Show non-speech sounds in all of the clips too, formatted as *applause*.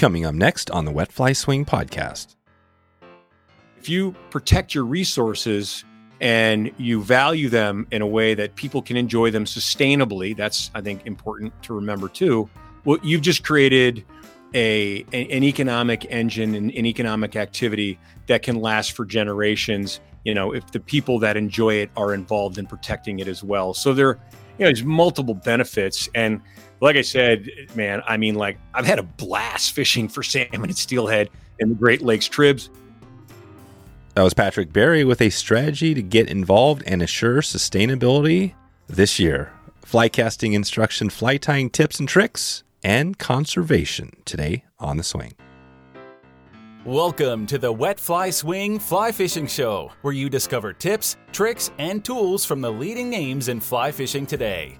Coming up next on the Wet Fly Swing podcast. If you protect your resources and you value them in a way that people can enjoy them sustainably, that's, I think, important to remember too. Well, you've just created a, an economic engine and an economic activity that can last for generations you know if the people that enjoy it are involved in protecting it as well so there you know there's multiple benefits. And like i said man i mean like i've had a blast fishing for salmon and steelhead in the great lakes tribs. That was Patrick Berry with a strategy to get involved and assure sustainability this year. Fly casting instruction fly tying tips and tricks and conservation today on the swing Welcome to the Wet Fly Swing Fly Fishing Show, where you discover tips, tricks, and tools from the leading names in fly fishing today.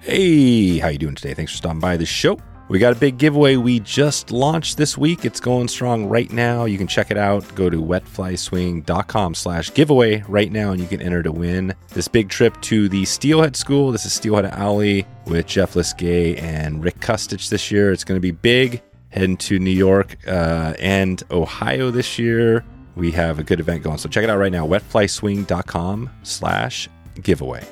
Hey, how you doing today? Thanks for stopping by the show. We got a big giveaway we just launched this week. It's going strong right now. You can check it out. Go to wetflyswing.com slash giveaway right now and you can enter to win this big trip to the Steelhead School. This is Steelhead Alley with Jeff Liskay and Rick Kustich this year. It's going to be big heading to New York uh, and Ohio this year. We have a good event going. So check it out right now, wetflyswing.com slash giveaway.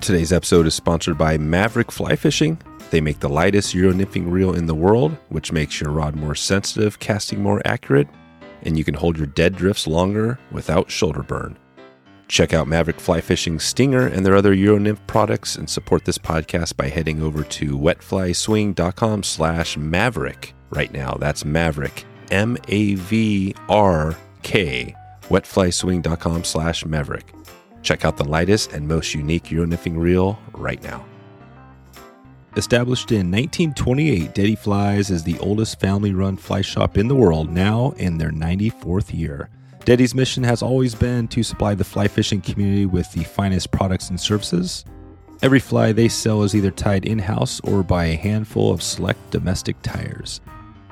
Today's episode is sponsored by Mavrk Fly Fishing. They make the lightest Euro nymphing reel in the world, which makes your rod more sensitive, casting more accurate, and you can hold your dead drifts longer without shoulder burn. Check out Mavrk Fly Fishing Stinger and their other Euronymph products and support this podcast by heading over to wetflyswing.com slash maverick right now. That's Mavrk, M-A-V-R-K, wetflyswing.com slash maverick. Check out the lightest and most unique Euronymphing reel right now. Established in 1928, Dette Flies is the oldest family run fly shop in the world, now in their 94th year. Dette's mission has always been to supply the fly fishing community with the finest products and services. Every fly they sell is either tied in house or by a handful of select domestic tyers.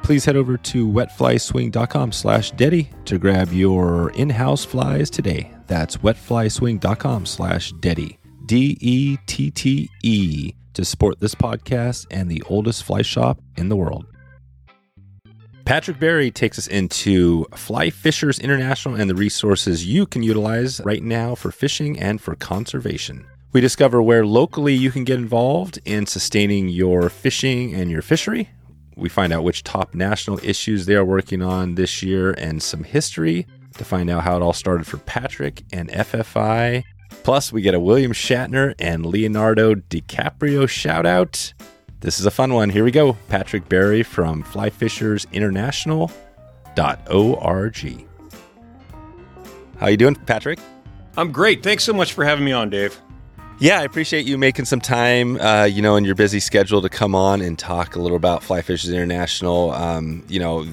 Please head over to wetflyswing.com slash Dette to grab your in house flies today. That's wetflyswing.com slash Dette, D E T T E, to support this podcast and the oldest fly shop in the world. Patrick Berry takes us into Fly Fishers International and the resources you can utilize right now for fishing and for conservation. We discover where locally you can get involved in sustaining your fishing and your fishery. We find out which top national issues they are working on this year and some history to find out how it all started for Patrick and FFI. Plus, we get a William Shatner and Leonardo DiCaprio shout out. This is a fun one. Here we go. Patrick Berry from flyfishersinternational.org. How you doing, Patrick? i'm great thanks so much for having me on dave Yeah, I appreciate you making some time, uh, you know, in your busy schedule to come on and talk a little about Fly Fishers International. Um, you know,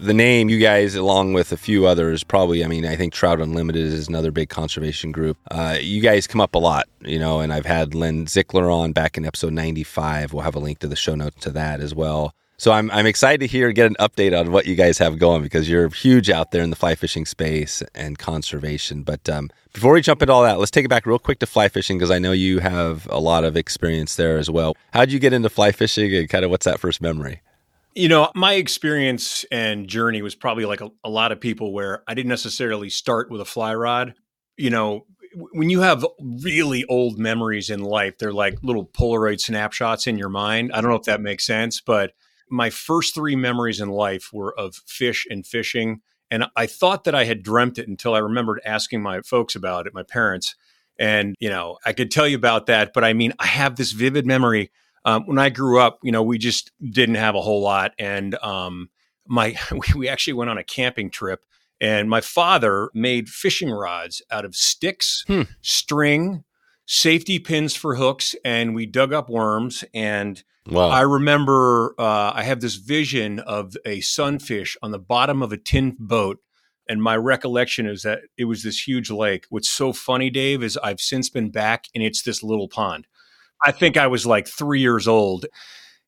the name you guys, along with a few others, probably. I mean, I think Trout Unlimited is another big conservation group. Uh, you guys come up a lot, you know, and I've had Len Zickler on back in episode ninety-five. We'll have a link to the show notes to that as well. So I'm I'm excited to hear get an update on what you guys have going because you're huge out there in the fly fishing space and conservation. But um, before we jump into all that, let's take it back real quick to fly fishing because I know you have a lot of experience there as well. How would you get into fly fishing and kind of what's that first memory? You know, my experience and journey was probably like a, a lot of people where I didn't necessarily start with a fly rod. You know, when you have really old memories in life, they're like little Polaroid snapshots in your mind. I don't know if that makes sense, but my first three memories in life were of fish and fishing. And I thought that I had dreamt it until I remembered asking my folks about it, my parents. And, you know, I could tell you about that, but I mean, I have this vivid memory um, when I grew up, you know, we just didn't have a whole lot, and um, my *laughs* we actually went on a camping trip, and my father made fishing rods out of sticks, Hmm. string, safety pins for hooks, and we dug up worms. And Wow. I remember uh, I have this vision of a sunfish on the bottom of a tin boat. And my recollection is that it was this huge lake. What's so funny, Dave, is I've since been back and it's this little pond. I think I was like three years old.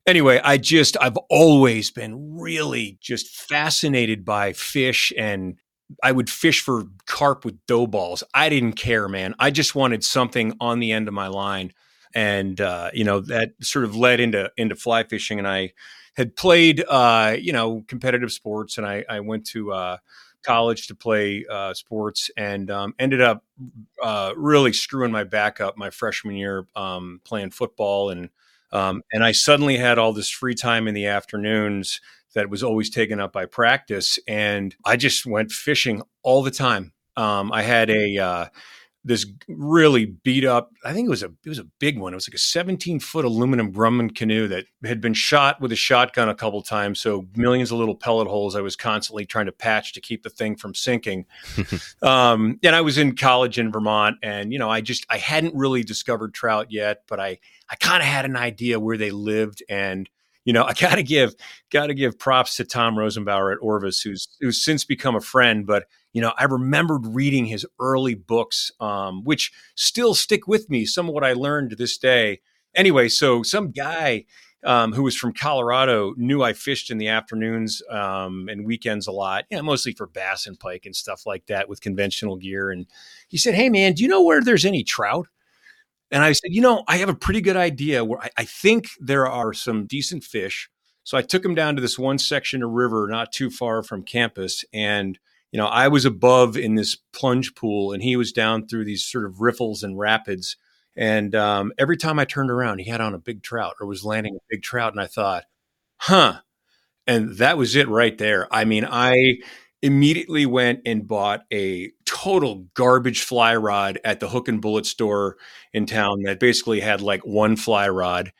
Anyway, I just, I've always been really just fascinated by fish and I would fish for carp with dough balls. I didn't care, man. I just wanted something on the end of my line. And uh, you know that sort of led into into fly fishing. And I had played uh, you know competitive sports, and I, I went to uh, college to play uh, sports, and um, ended up uh, really screwing my back up my freshman year um, playing football, and um, and I suddenly had all this free time in the afternoons that was always taken up by practice, and I just went fishing all the time. Um, I had a uh, this really beat up. I think it was a it was a big one. It was like a 17 foot aluminum Grumman canoe that had been shot with a shotgun a couple times. So millions of little pellet holes. I was constantly trying to patch to keep the thing from sinking. *laughs* um, and I was in college in Vermont, and you know, I just I hadn't really discovered trout yet, but I I kind of had an idea where they lived and you know, *laughs* I gotta give gotta give props to Tom Rosenbauer at Orvis, who's who's since become a friend. But you know, I remembered reading his early books, um, which still stick with me. Some of what I learned to this day. Anyway, so some guy um, who was from Colorado knew I fished in the afternoons um, and weekends a lot, yeah, mostly for bass and pike and stuff like that with conventional gear. And he said, "Hey, man, do you know where there's any trout?" And I said, you know, I have a pretty good idea where I, I, think there are some decent fish. So I took him down to this one section of river not too far from campus. And, you know, I was above in this plunge pool and he was down through these sort of riffles and rapids. And um, every time I turned around, he had on a big trout or was landing a big trout. And I thought, huh. And that was it right there. I mean, I immediately went and bought a total garbage fly rod at the hook and bullet store in town that basically had like one fly rod.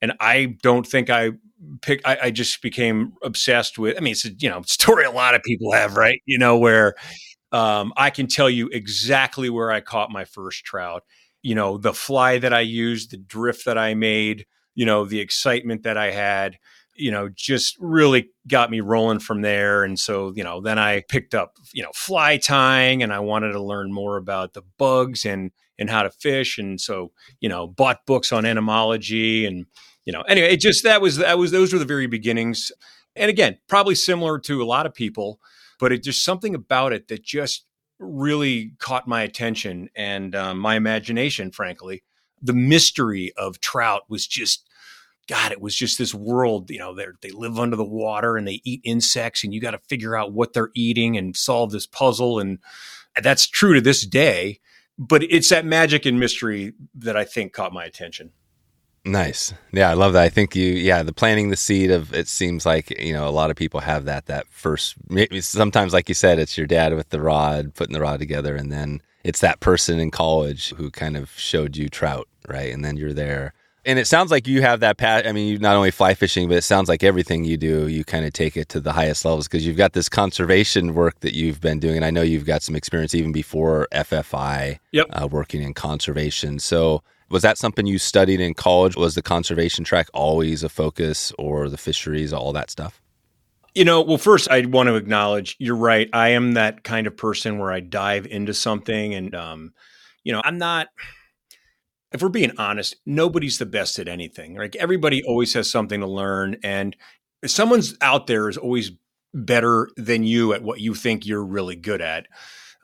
And I don't think I picked, I, I just became obsessed with, I mean, it's a, you know, *laughs* story a lot of people have, right? You know, where um, I can tell you exactly where I caught my first trout, you know, the fly that I used, the drift that I made, you know, the excitement that I had you know, just really got me rolling from there. And so, you know, then I picked up, you know, fly tying and I wanted to learn more about the bugs and, and how to fish. And so, you know, bought books on entomology and, you know, anyway, it just, that was, that was, those were the very beginnings. And again, probably similar to a lot of people, but it just something about it that just really caught my attention and um, my imagination, frankly. The mystery of trout was just God, it was just this world, you know, they they live under the water and they eat insects and you got to figure out what they're eating and solve this puzzle. And that's true to this day, but it's that magic and mystery that I think caught my attention. Nice. Yeah, I love that. I think you, yeah, the planting the seed of it seems like, you know, a lot of people have that, that first, maybe sometimes, like you said, it's your dad with the rod, putting the rod together. And then it's that person in college who kind of showed you trout, right? And then you're there and it sounds like you have that pat. I mean, you not only fly fishing, but it sounds like everything you do, you kind of take it to the highest levels because you've got this conservation work that you've been doing, and I know you've got some experience even before FFI, yep. uh, working in conservation. So, was that something you studied in college? Was the conservation track always a focus, or the fisheries, all that stuff? You know, well, first, I want to acknowledge you're right. I am that kind of person where I dive into something, and um, you know, I'm not if we're being honest, nobody's the best at anything. Like everybody always has something to learn, and someone's out there is always better than you at what you think you're really good at.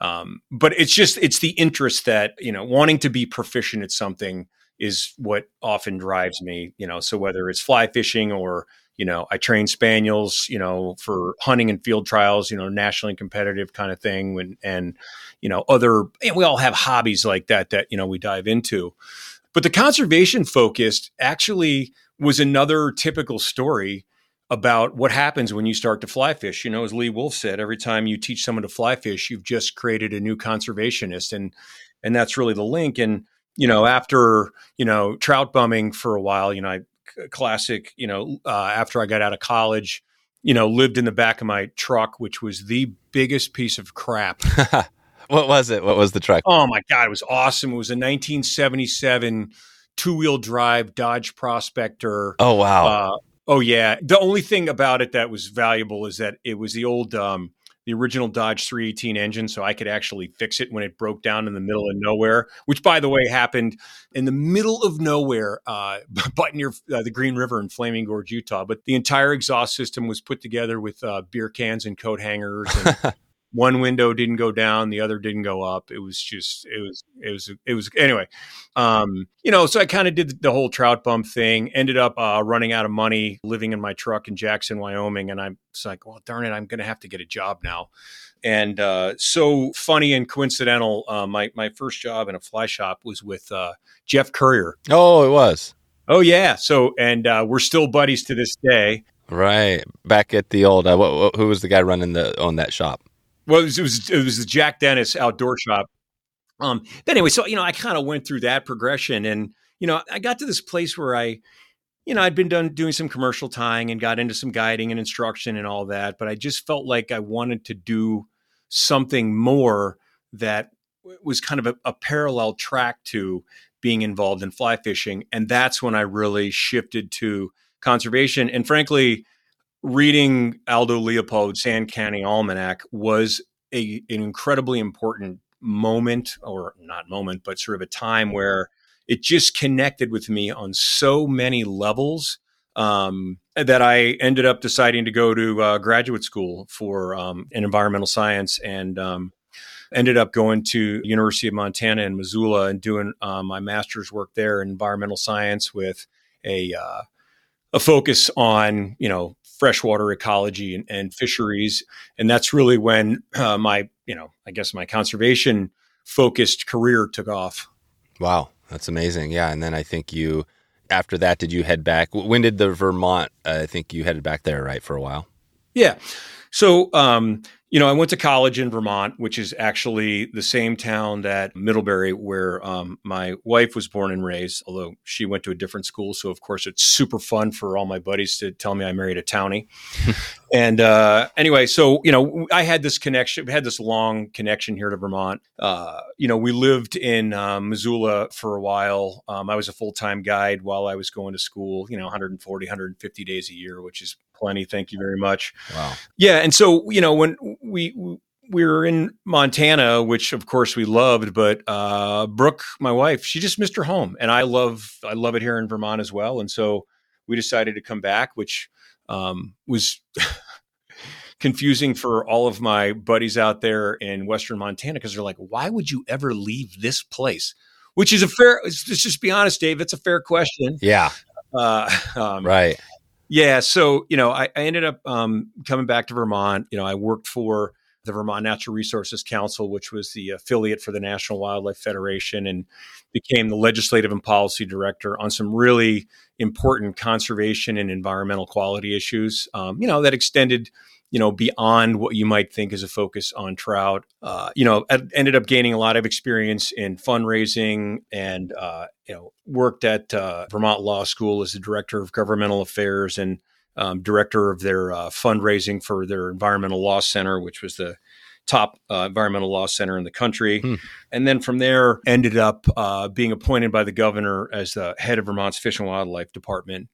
Um, but it's just it's the interest that you know wanting to be proficient at something is what often drives me. You know, so whether it's fly fishing or you know I train spaniels, you know, for hunting and field trials, you know, nationally competitive kind of thing, when and you know, other, and we all have hobbies like that that, you know, we dive into. But the conservation focused actually was another typical story about what happens when you start to fly fish. You know, as Lee Wulff said, every time you teach someone to fly fish, you've just created a new conservationist. And, and that's really the link. And, you know, after, you know, trout bumming for a while, you know, I, classic, you know, uh, after I got out of college, you know, lived in the back of my truck, which was the biggest piece of crap *laughs* What was it? What was the truck? Oh my god, it was awesome. It was a 1977 two-wheel drive Dodge Prospector. Oh wow. Uh, oh yeah. The only thing about it that was valuable is that it was the old um, the original Dodge 318 engine, so I could actually fix it when it broke down in the middle of nowhere. Which, by the way, happened in the middle of nowhere, uh, *laughs* but near uh, the Green River in Flaming Gorge, Utah. But the entire exhaust system was put together with uh, beer cans and coat hangers. And, *laughs* one window didn't go down, the other didn't go up. It was just, it was, it was, it was, anyway. Um, you know, so I kind of did the whole trout bump thing, ended up uh, running out of money living in my truck in Jackson, Wyoming. And I'm like, well, darn it, I'm going to have to get a job now. And uh, so funny and coincidental, uh, my, my first job in a fly shop was with uh, Jeff Currier. Oh, it was. Oh, yeah. So, and uh, we're still buddies to this day. Right. Back at the old, uh, who was the guy running the on that shop? Well, it was, it was, it was the Jack Dennis outdoor shop. Um, but anyway, so you know, I kind of went through that progression, and you know, I got to this place where I, you know, I'd been done doing some commercial tying and got into some guiding and instruction and all that, but I just felt like I wanted to do something more that was kind of a, a parallel track to being involved in fly fishing, and that's when I really shifted to conservation. And frankly, reading Aldo Leopold's Sand County Almanac was a, an incredibly important moment, or not moment, but sort of a time where it just connected with me on so many levels um, that I ended up deciding to go to uh, graduate school for um, in environmental science and um, ended up going to University of Montana in Missoula and doing uh, my master's work there in environmental science with a uh, a focus on you know freshwater ecology and, and fisheries, and that's really when uh, my you know I guess my conservation focused career took off. Wow, that's amazing. Yeah, and then I think you after that did you head back? When did the Vermont? Uh, I think you headed back there right for a while. Yeah. So um, you know, I went to college in Vermont, which is actually the same town that Middlebury, where um, my wife was born and raised, although she went to a different school. So, of course, it's super fun for all my buddies to tell me I married a townie. *laughs* and uh, anyway, so, you know, I had this connection, we had this long connection here to Vermont. Uh, you know, we lived in um, Missoula for a while. Um, I was a full time guide while I was going to school, you know, 140, 150 days a year, which is plenty. Thank you very much. Wow. Yeah. And so, you know, when we, we were in Montana, which of course we loved, but uh, Brooke, my wife, she just missed her home, and I love I love it here in Vermont as well. And so we decided to come back, which um, was *laughs* confusing for all of my buddies out there in Western Montana because they're like, "Why would you ever leave this place?" Which is a fair. Let's just be honest, Dave. It's a fair question. Yeah. Uh, *laughs* um, right. Yeah. So, you know, I, I ended up um, coming back to Vermont. You know, I worked for the Vermont Natural Resources Council, which was the affiliate for the National Wildlife Federation, and became the legislative and policy director on some really important conservation and environmental quality issues. Um, you know, that extended you know, beyond what you might think is a focus on trout. Uh, you know, I ended up gaining a lot of experience in fundraising and, uh, you know, worked at uh, Vermont Law School as the director of governmental affairs and um, director of their uh, fundraising for their environmental law center, which was the top uh, environmental law center in the country. Hmm. And then from there, ended up uh, being appointed by the governor as the head of Vermont's Fish and Wildlife Department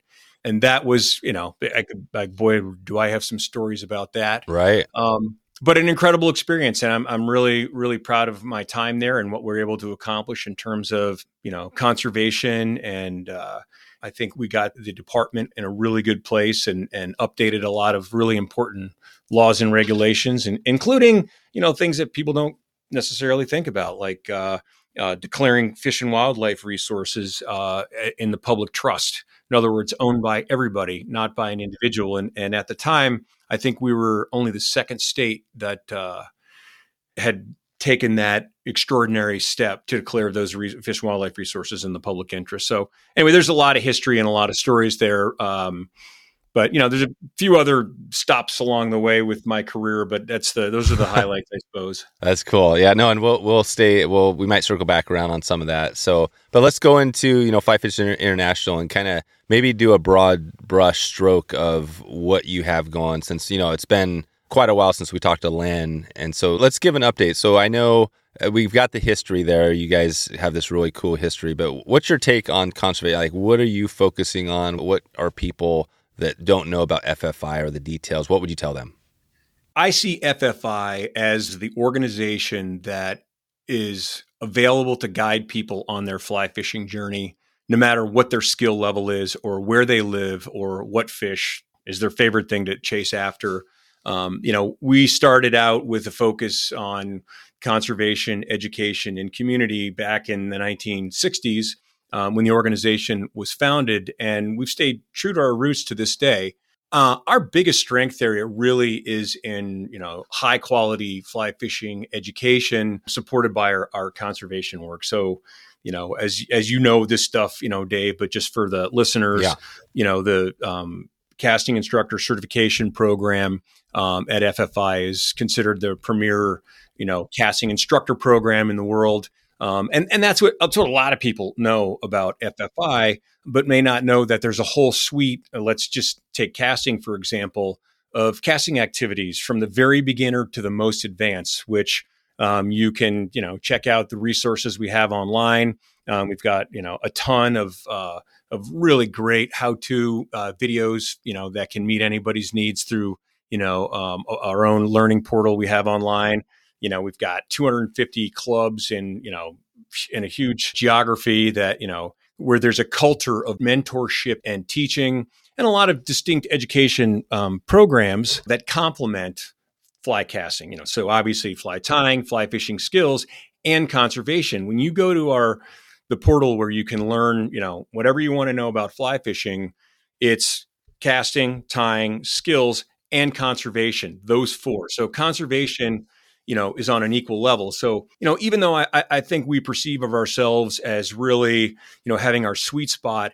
and that was you know I could like boy do I have some stories about that. Right. Um, but an incredible experience and I'm, I'm really really proud of my time there and what we're able to accomplish in terms of you know conservation and uh, I think we got the department in a really good place and and updated a lot of really important laws and regulations and including you know things that people don't necessarily think about like uh, uh, declaring fish and wildlife resources uh, in the public trust in other words, owned by everybody, not by an individual. And, and at the time, I think we were only the second state that uh, had taken that extraordinary step to declare those re- fish and wildlife resources in the public interest. So, anyway, there's a lot of history and a lot of stories there. Um, but you know, there's a few other stops along the way with my career, but that's the those are the *laughs* highlights, I suppose. That's cool. Yeah, no, and we'll we'll stay. Well, we might circle back around on some of that. So, but let's go into you know Fly Fishers International and kind of maybe do a broad brush stroke of what you have going since you know it's been quite a while since we talked to Len, and so let's give an update. So I know uh, we've got the history there. You guys have this really cool history, but what's your take on conservation? Like, what are you focusing on? What are people that don't know about FFI or the details, what would you tell them? I see FFI as the organization that is available to guide people on their fly fishing journey, no matter what their skill level is, or where they live, or what fish is their favorite thing to chase after. Um, you know, we started out with a focus on conservation, education, and community back in the 1960s um, when the organization was founded, and we've stayed true to our roots to this day. Uh, our biggest strength area really is in you know high quality fly fishing education supported by our, our conservation work. So you know as as you know this stuff you know Dave, but just for the listeners, Yeah. you know the um, casting instructor certification program um, at FFI is considered the premier you know casting instructor program in the world. Um, and and that's what that's what a lot of people know about FFI, but may not know that there's a whole suite. uh, let's just take casting for example of casting activities from the very beginner to the most advanced, which um, you can you know check out the resources we have online. Um, we've got you know a ton of uh, of really great how to uh, videos you know that can meet anybody's needs through you know um, our own learning portal we have online you know we've got 250 clubs in you know in a huge geography that you know where there's a culture of mentorship and teaching and a lot of distinct education um, programs that complement fly casting you know so obviously fly tying fly fishing skills and conservation. When you go to our the portal where you can learn you know whatever you want to know about fly fishing it's casting tying skills and conservation those four. So conservation you know is on an equal level so you know even though i i think we perceive of ourselves as really you know having our sweet spot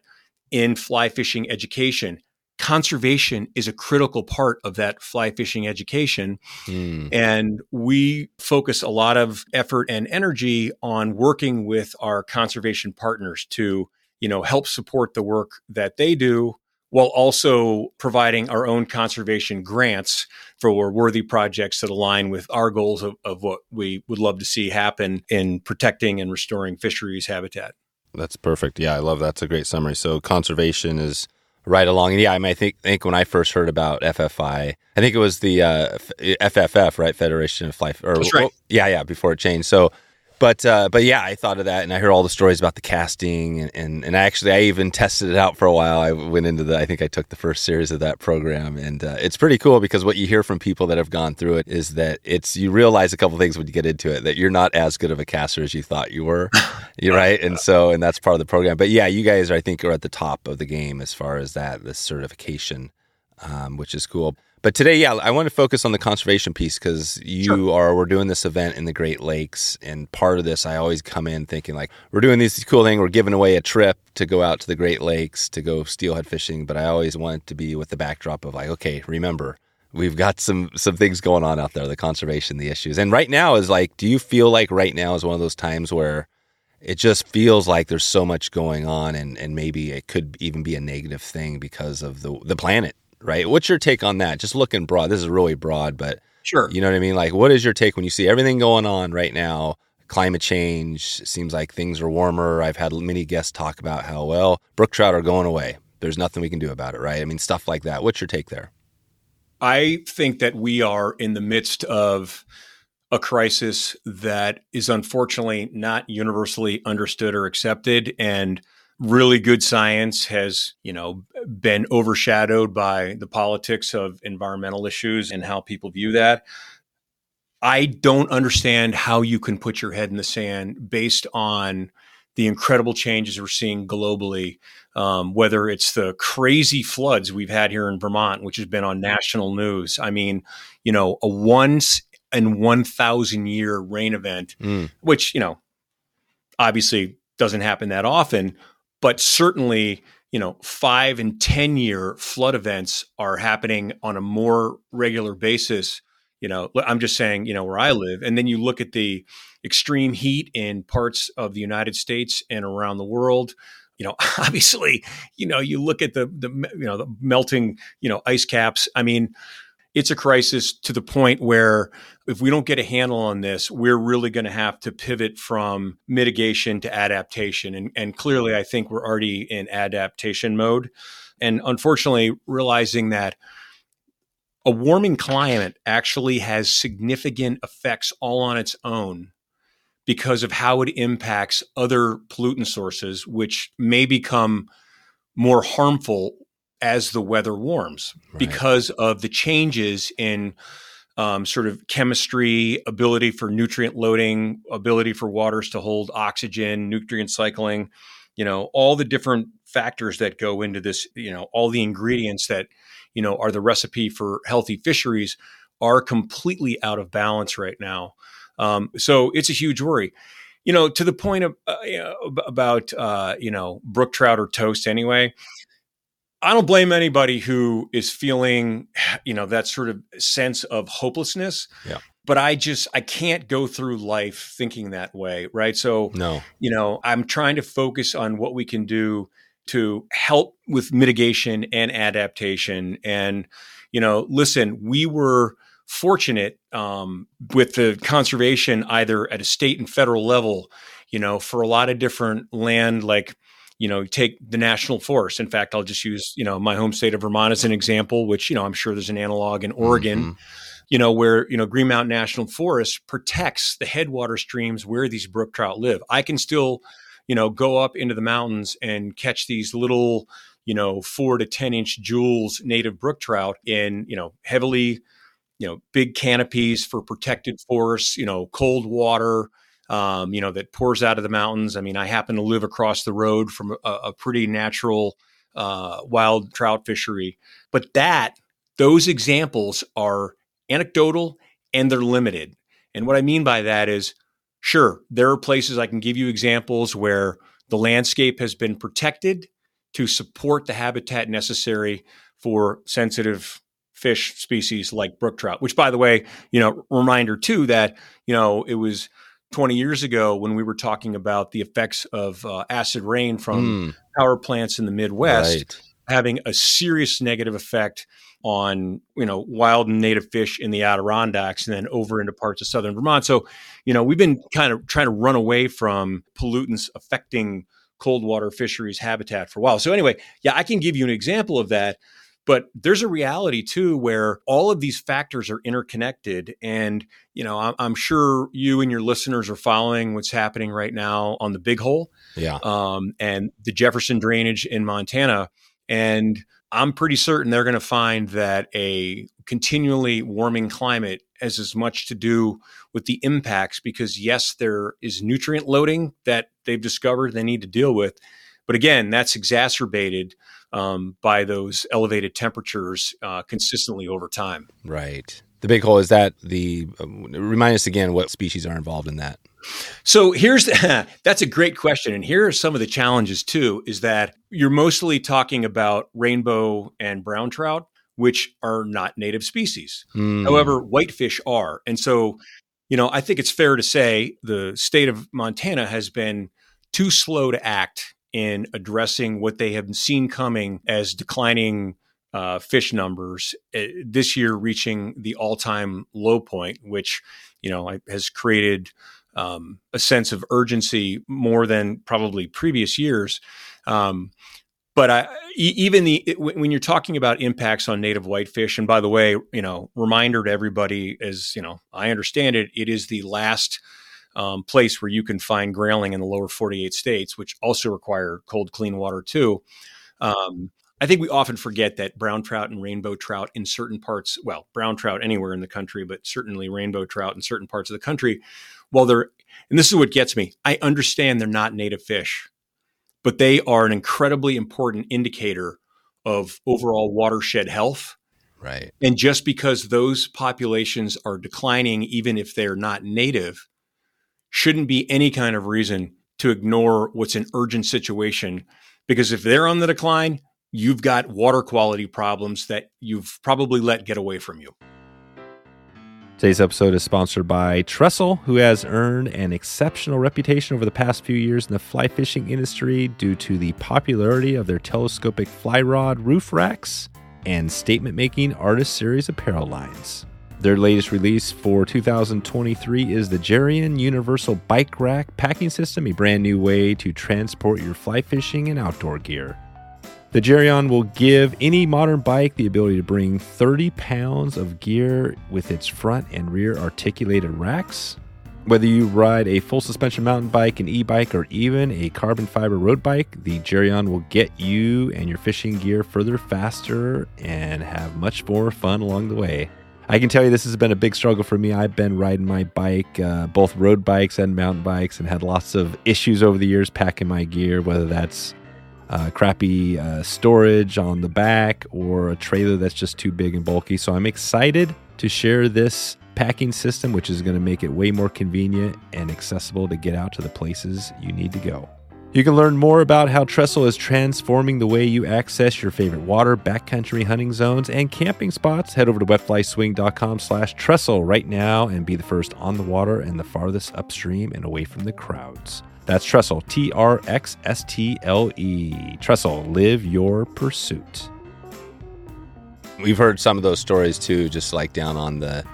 in fly fishing education conservation is a critical part of that fly fishing education Hmm. and we focus a lot of effort and energy on working with our conservation partners to you know help support the work that they do while also providing our own conservation grants for worthy projects that align with our goals of, of what we would love to see happen in protecting and restoring fisheries habitat. That's perfect. Yeah, I love that. that's a great summary. So conservation is right along. And yeah, I mean, I think think when I first heard about FFI, I think it was the uh, FFF, right, Federation of Fly. Or, That's right. well, yeah, yeah, before it changed. So, but uh, but yeah, I thought of that, and I heard all the stories about the casting, and, and and actually, I even tested it out for a while. I went into the, I think I took the first series of that program, and uh, it's pretty cool because what you hear from people that have gone through it is that it's you realize a couple things when you get into it that you're not as good of a caster as you thought you were. *laughs* You're right, and so and that's part of the program. But yeah, you guys, I think, are at the top of the game as far as that this certification, um, which is cool. But today, yeah, I want to focus on the conservation piece because you are we're doing this event in the Great Lakes, and part of this, I always come in thinking like we're doing this cool thing, we're giving away a trip to go out to the Great Lakes to go steelhead fishing, but I always want it to be with the backdrop of like, okay, remember. We've got some some things going on out there, the conservation, the issues. And right now is like, do you feel like right now is one of those times where it just feels like there's so much going on and, and maybe it could even be a negative thing because of the the planet, right? What's your take on that? Just looking broad. This is really broad, but Sure. you know what I mean? Like what is your take when you see everything going on right now? Climate change seems like things are warmer. I've had many guests talk about how well brook trout are going away. There's nothing we can do about it, right? I mean, stuff like that. What's your take there? I think that we are in the midst of a crisis that is unfortunately not universally understood or accepted and really good science has you know been overshadowed by the politics of environmental issues and how people view that i don't understand how you can put your head in the sand based on the incredible changes we're seeing globally um, whether it's the crazy floods we've had here in Vermont, which has been on national news. I mean, you know, a once in 1,000 year rain event, Mm. which, you know, obviously doesn't happen that often, but certainly, you know, five and 10 year flood events are happening on a more regular basis. You know, I'm just saying, you know, where I live. And then you look at the extreme heat in parts of the United States and around the world you know *laughs* obviously you know you look at the the you know the melting you know ice caps i mean it's a crisis to the point where if we don't get a handle on this we're really going to have to pivot from mitigation to adaptation. And and clearly i think we're already in adaptation mode. And unfortunately realizing that a warming climate actually has significant effects all on its own because of how it impacts other pollutant sources, which may become more harmful as the weather warms Right. because of the changes in um, sort of chemistry, ability for nutrient loading, ability for waters to hold oxygen, nutrient cycling, you know, all the different factors that go into this, you know, all the ingredients that, you know, are the recipe for healthy fisheries are completely out of balance right now. Um, so it's a huge worry. You know, to the point of uh, you know, about uh, you know brook trout or toast. Anyway, I don't blame anybody who is feeling you know that sort of sense of hopelessness. Yeah. But I just I can't go through life thinking that way, right? So No. you know i'm trying to focus on what we can do to help with mitigation and adaptation and you know listen we were fortunate um, with the conservation either at a state and federal level you know for a lot of different land like you know take the national forest in fact i'll just use you know my home state of vermont as an example which you know i'm sure there's an analog in oregon Mhm. you know, where, you know, Green Mountain National Forest protects the headwater streams where these brook trout live. I can still, you know, go up into the mountains and catch these little, you know, four to 10 inch jewels native brook trout in, you know, heavily, you know, big canopies for protected forests, you know, cold water, um, you know, that pours out of the mountains. I mean, I happen to live across the road from a, a pretty natural uh, wild trout fishery. But that, those examples are anecdotal and they're limited. And what I mean by that is, sure, there are places I can give you examples where the landscape has been protected to support the habitat necessary for sensitive fish species like brook trout, which by the way, you know, reminder too that, you know, it was 20 years ago when we were talking about the effects of uh, acid rain from Mm, power plants in the Midwest right. having a serious negative effect on you know wild and native fish in the Adirondacks and then over into parts of southern Vermont. So, you know, we've been kind of trying to run away from pollutants affecting cold water fisheries habitat for a while. So anyway, yeah, I can give you an example of that. But there's a reality too where all of these factors are interconnected. And, you know, I'm, I'm sure you and your listeners are following what's happening right now on the big hole Yeah. um, and the Jefferson drainage in Montana. And I'm pretty certain they're going to find that a continually warming climate has as much to do with the impacts because, yes, there is nutrient loading that they've discovered they need to deal with. But again, that's exacerbated um, by those elevated temperatures uh, consistently over time. Right. The big hole is that the um, remind us again what species are involved in that. So here's *laughs* that's a great question, and here are some of the challenges too. Is that you're mostly talking about rainbow and brown trout, which are not native species. Mm, However, whitefish are, and so you know I think it's fair to say the state of Montana has been too slow to act in addressing what they have seen coming as declining uh, fish numbers uh, this year reaching the all-time low point, which you know has created um, a sense of urgency more than probably previous years. Um, but I, even the when you're talking about impacts on native whitefish, and by the way, you know, reminder to everybody, as you know, I understand it, it is the last um, place where you can find grayling in the lower 48 states, which also require cold, clean water too. Um, I think we often forget that brown trout and rainbow trout in certain parts, well, brown trout anywhere in the country, but certainly rainbow trout in certain parts of the country, well, they're, and this is what gets me, I understand they're not native fish, but they are an incredibly important indicator of overall watershed health. right. And just because those populations are declining, even if they're not native, shouldn't be any kind of reason to ignore what's an urgent situation. Because if they're on the decline, you've got water quality problems that you've probably let get away from you. Today's episode is sponsored by Trxstle, who has earned an exceptional reputation over the past few years in the fly fishing industry due to the popularity of their telescopic fly rod roof racks and statement making artist series apparel lines. Their latest release for 2023 is the Gerion Universal Bike Rack Packing System, a brand new way to transport your fly fishing and outdoor gear. The Gerion will give any modern bike the ability to bring 30 pounds of gear with its front and rear articulated racks. Whether you ride a full suspension mountain bike, an e bike, or even a carbon fiber road bike, the Gerion will get you and your fishing gear further faster and have much more fun along the way. I can tell you this has been a big struggle for me. I've been riding my bike, uh, both road bikes and mountain bikes, and had lots of issues over the years packing my gear, whether that's uh, crappy uh, storage on the back or a trailer that's just too big and bulky. So I'm excited to share this packing system, which is going to make it way more convenient and accessible to get out to the places you need to go. You can learn more about how Trxstle is transforming the way you access your favorite water, backcountry hunting zones, and camping spots. Head over to wetflyswing.com slash trestle right now and be the first on the water and the farthest upstream and away from the crowds. That's Trxstle, T R X S T L E. Trxstle, live your pursuit. We've heard some of those stories too, just like down on the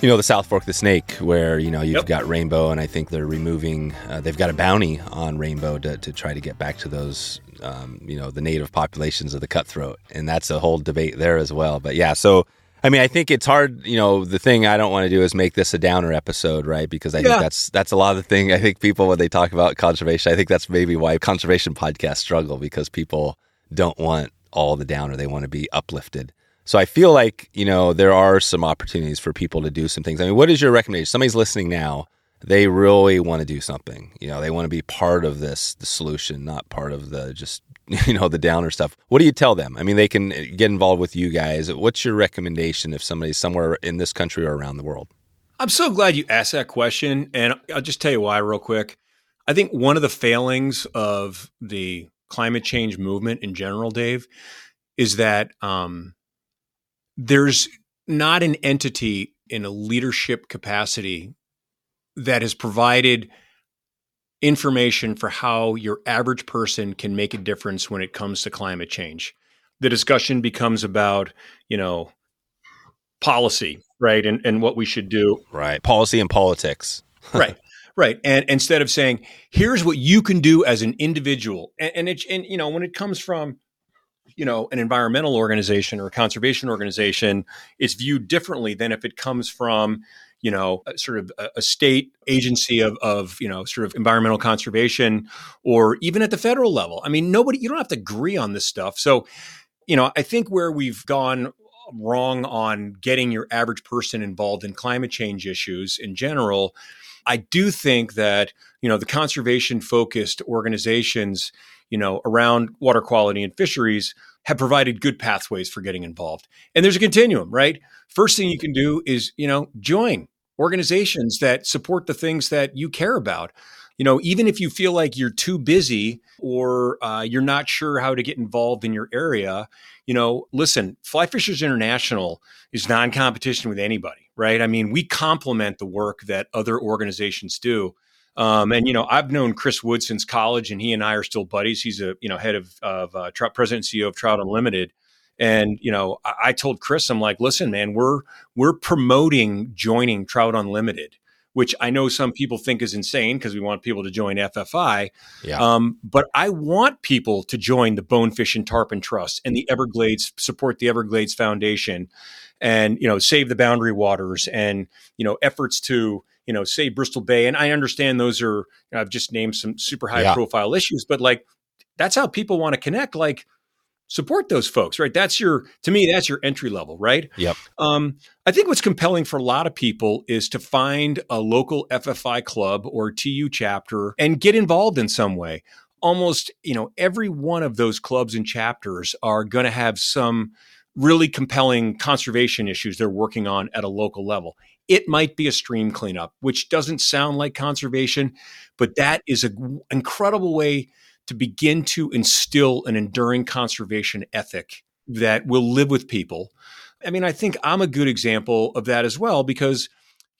you know the South Fork, the Snake, where you know you've yep. got Rainbow, and I think they're removing. Uh, they've got a bounty on Rainbow to, to try to get back to those, um, you know, the native populations of the cutthroat, and that's a whole debate there as well. But yeah, so I mean, I think it's hard. You know, the thing I don't want to do is make this a downer episode, right? Because I yeah. think that's that's a lot of the thing. I think people when they talk about conservation, I think that's maybe why conservation podcasts struggle because people don't want all the downer; they want to be uplifted. So I feel like, you know, there are some opportunities for people to do some things. I mean, what is your recommendation? Somebody's listening now. They really want to do something. You know, they want to be part of this, the solution, not part of the just, *laughs* you know, the downer stuff. What do you tell them? I mean, they can get involved with you guys. What's your recommendation if somebody's somewhere in this country or around the world? I'm so glad you asked that question. And I'll just tell you why, real quick. I think one of the failings of the climate change movement in general, Dave, is that um, there's not an entity in a leadership capacity that has provided information for how your average person can make a difference when it comes to climate change. The discussion becomes about, you know, policy, right? And and what we should do. Right. Policy and politics. *laughs* right. Right. And instead of saying, here's what you can do as an individual. And, and it and you know, when it comes from you know an environmental organization or a conservation organization is viewed differently than if it comes from you know sort of a, state agency of, of you know sort of environmental conservation or even at the federal level. I mean nobody you don't have to agree on this stuff. So you know i think where we've gone wrong on getting your average person involved in climate change issues in general i do think that you know the conservation focused organizations you know, around water quality and fisheries have provided good pathways for getting involved. And there's a continuum, right? First thing you can do is, you know, join organizations that support the things that you care about. You know, even if you feel like you're too busy or uh, you're not sure how to get involved in your area, you know, listen, Fly Fishers International is non competition with anybody, right? I mean, we complement the work that other organizations do. Um, and you know, I've known Chris Wood since college, and he and I are still buddies. He's a you know head of of uh, president and CEO of Trout Unlimited. And you know, I, I told Chris, I'm like, listen, man, we're we're promoting joining Trout Unlimited, which I know some people think is insane because we want people to join FFI. Yeah. Um, but I want people to join the Bonefish and Tarpon Trust and the Everglades support the Everglades Foundation, and you know, save the boundary waters and you know efforts to you know, say Bristol Bay. And I understand those are, you know, I've just named some super high yeah. profile issues, but like that's how people want to connect. Like, support those folks, right? That's your, to me, that's your entry level, right? Yep. Um, I think what's compelling for a lot of people is to find a local FFI club or TU chapter and get involved in some way. Almost, you know, every one of those clubs and chapters are going to have some really compelling conservation issues they're working on at a local level. It might be a stream cleanup, which doesn't sound like conservation, but that is an incredible way to begin to instill an enduring conservation ethic that will live with people. I mean, I think I'm a good example of that as well because,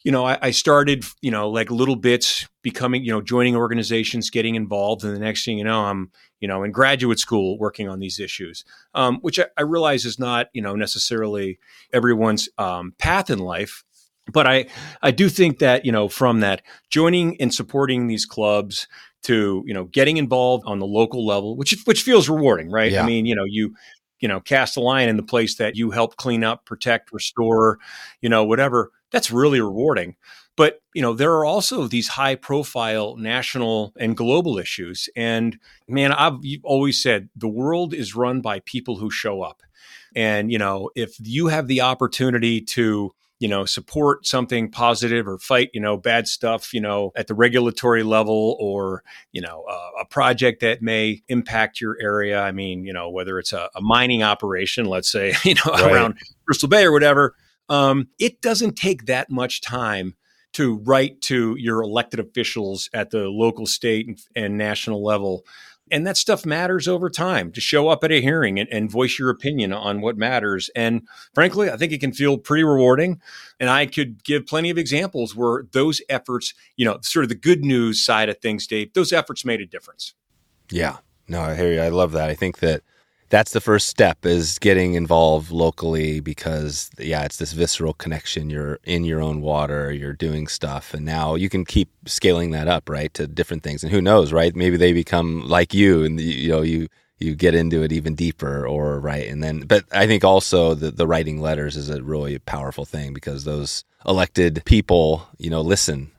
you know, I, I, started, you know, like little bits becoming, you know, joining organizations, getting involved. And the next thing you know, I'm, you know, in graduate school working on these issues, um, which I, I, realize is not, you know, necessarily everyone's um, path in life but I I do think that you know from that joining and supporting these clubs to you know getting involved on the local level, which which feels rewarding, right? Yeah. I mean, you know, you you know cast a line in the place that you help clean up, protect, restore, you know, whatever. That's really rewarding. But, you know, there are also these high profile national and global issues. And man, I've always said the world is run by people who show up. And, you know, if you have the opportunity to, you know, support something positive or fight, you know, bad stuff, you know, at the regulatory level or, you know, uh, a project that may impact your area. I mean, you know, whether it's a, a mining operation, let's say, *laughs* you know, right. around Bristol Bay or whatever, um, it doesn't take that much time to write to your elected officials at the local, state, and, and national level. And that stuff matters over time to show up at a hearing and, and, voice your opinion on what matters. And frankly, I think it can feel pretty rewarding. And I could give plenty of examples where those efforts, you know, sort of the good news side of things, Dave, those efforts made a difference. Yeah. No, I hear you. I love that. I think that that's the first step is getting involved locally because yeah it's this visceral connection. You're in your own water you're doing stuff and now you can keep scaling that up right to different things. And who knows right? Maybe they become like you and you know you you get into it even deeper or right and then but i think also the, the writing letters is a really powerful thing because those elected people you know listen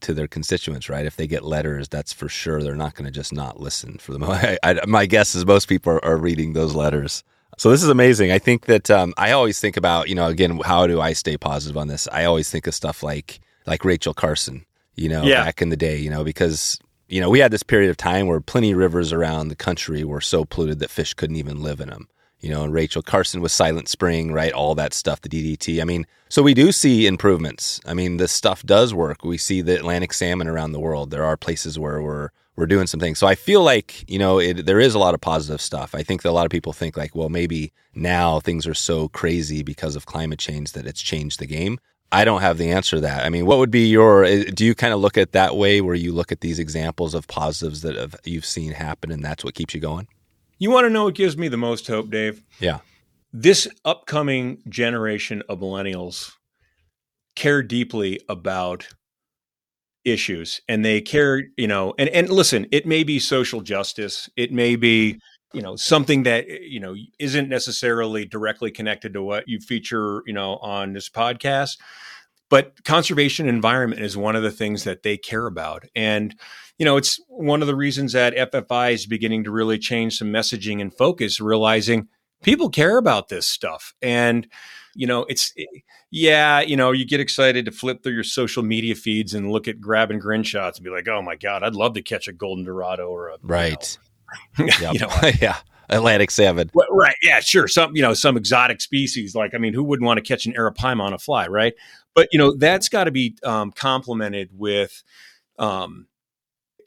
to their constituents, right? If they get letters, that's for sure they're not going to just not listen. For the *laughs* I, I, my guess is most people are, are, reading those letters. So this is amazing. I think that um, I always think about you know again how do I stay positive on this? I always think of stuff like like Rachel Carson, you know, yeah. back in the day, you know, because you know we had this period of time where plenty of rivers around the country were so polluted that fish couldn't even live in them you know, and Rachel Carson with Silent Spring, right? All that stuff, the DDT. I mean, so we do see improvements. I mean, this stuff does work. We see the Atlantic salmon around the world. There are places where we're we're doing some things. So I feel like you know it, there is a lot of positive stuff. I think that a lot of people think like, well, maybe now things are so crazy because of climate change that it's changed the game. I don't have the answer to that. I mean, what would be your? Eh, do you kind of look at that way, where you look at these examples of positives that have, you've seen happen, and that's what keeps you going? You want to know what gives me the most hope, Dave? Yeah. This upcoming generation of millennials care deeply about issues and they care, you know, and, and listen, it may be social justice, it may be, you know, something that, you know, isn't necessarily directly connected to what you feature, you know, on this podcast. But conservation environment is one of the things that they care about. And, you know, it's one of the reasons that FFI is beginning to really change some messaging and focus, realizing people care about this stuff. And, you know, it's, yeah, you know, you get excited to flip through your social media feeds and look at grab and grin shots and be like, oh my God, I'd love to catch a golden dorado or a, right. *laughs* You know, *laughs* you know yeah. Atlantic salmon. Right. Yeah, sure. Some, you know, some exotic species. Like, I mean, who wouldn't want to catch an arapaima on a fly, right? But, you know, that's got to be um, complemented with, um,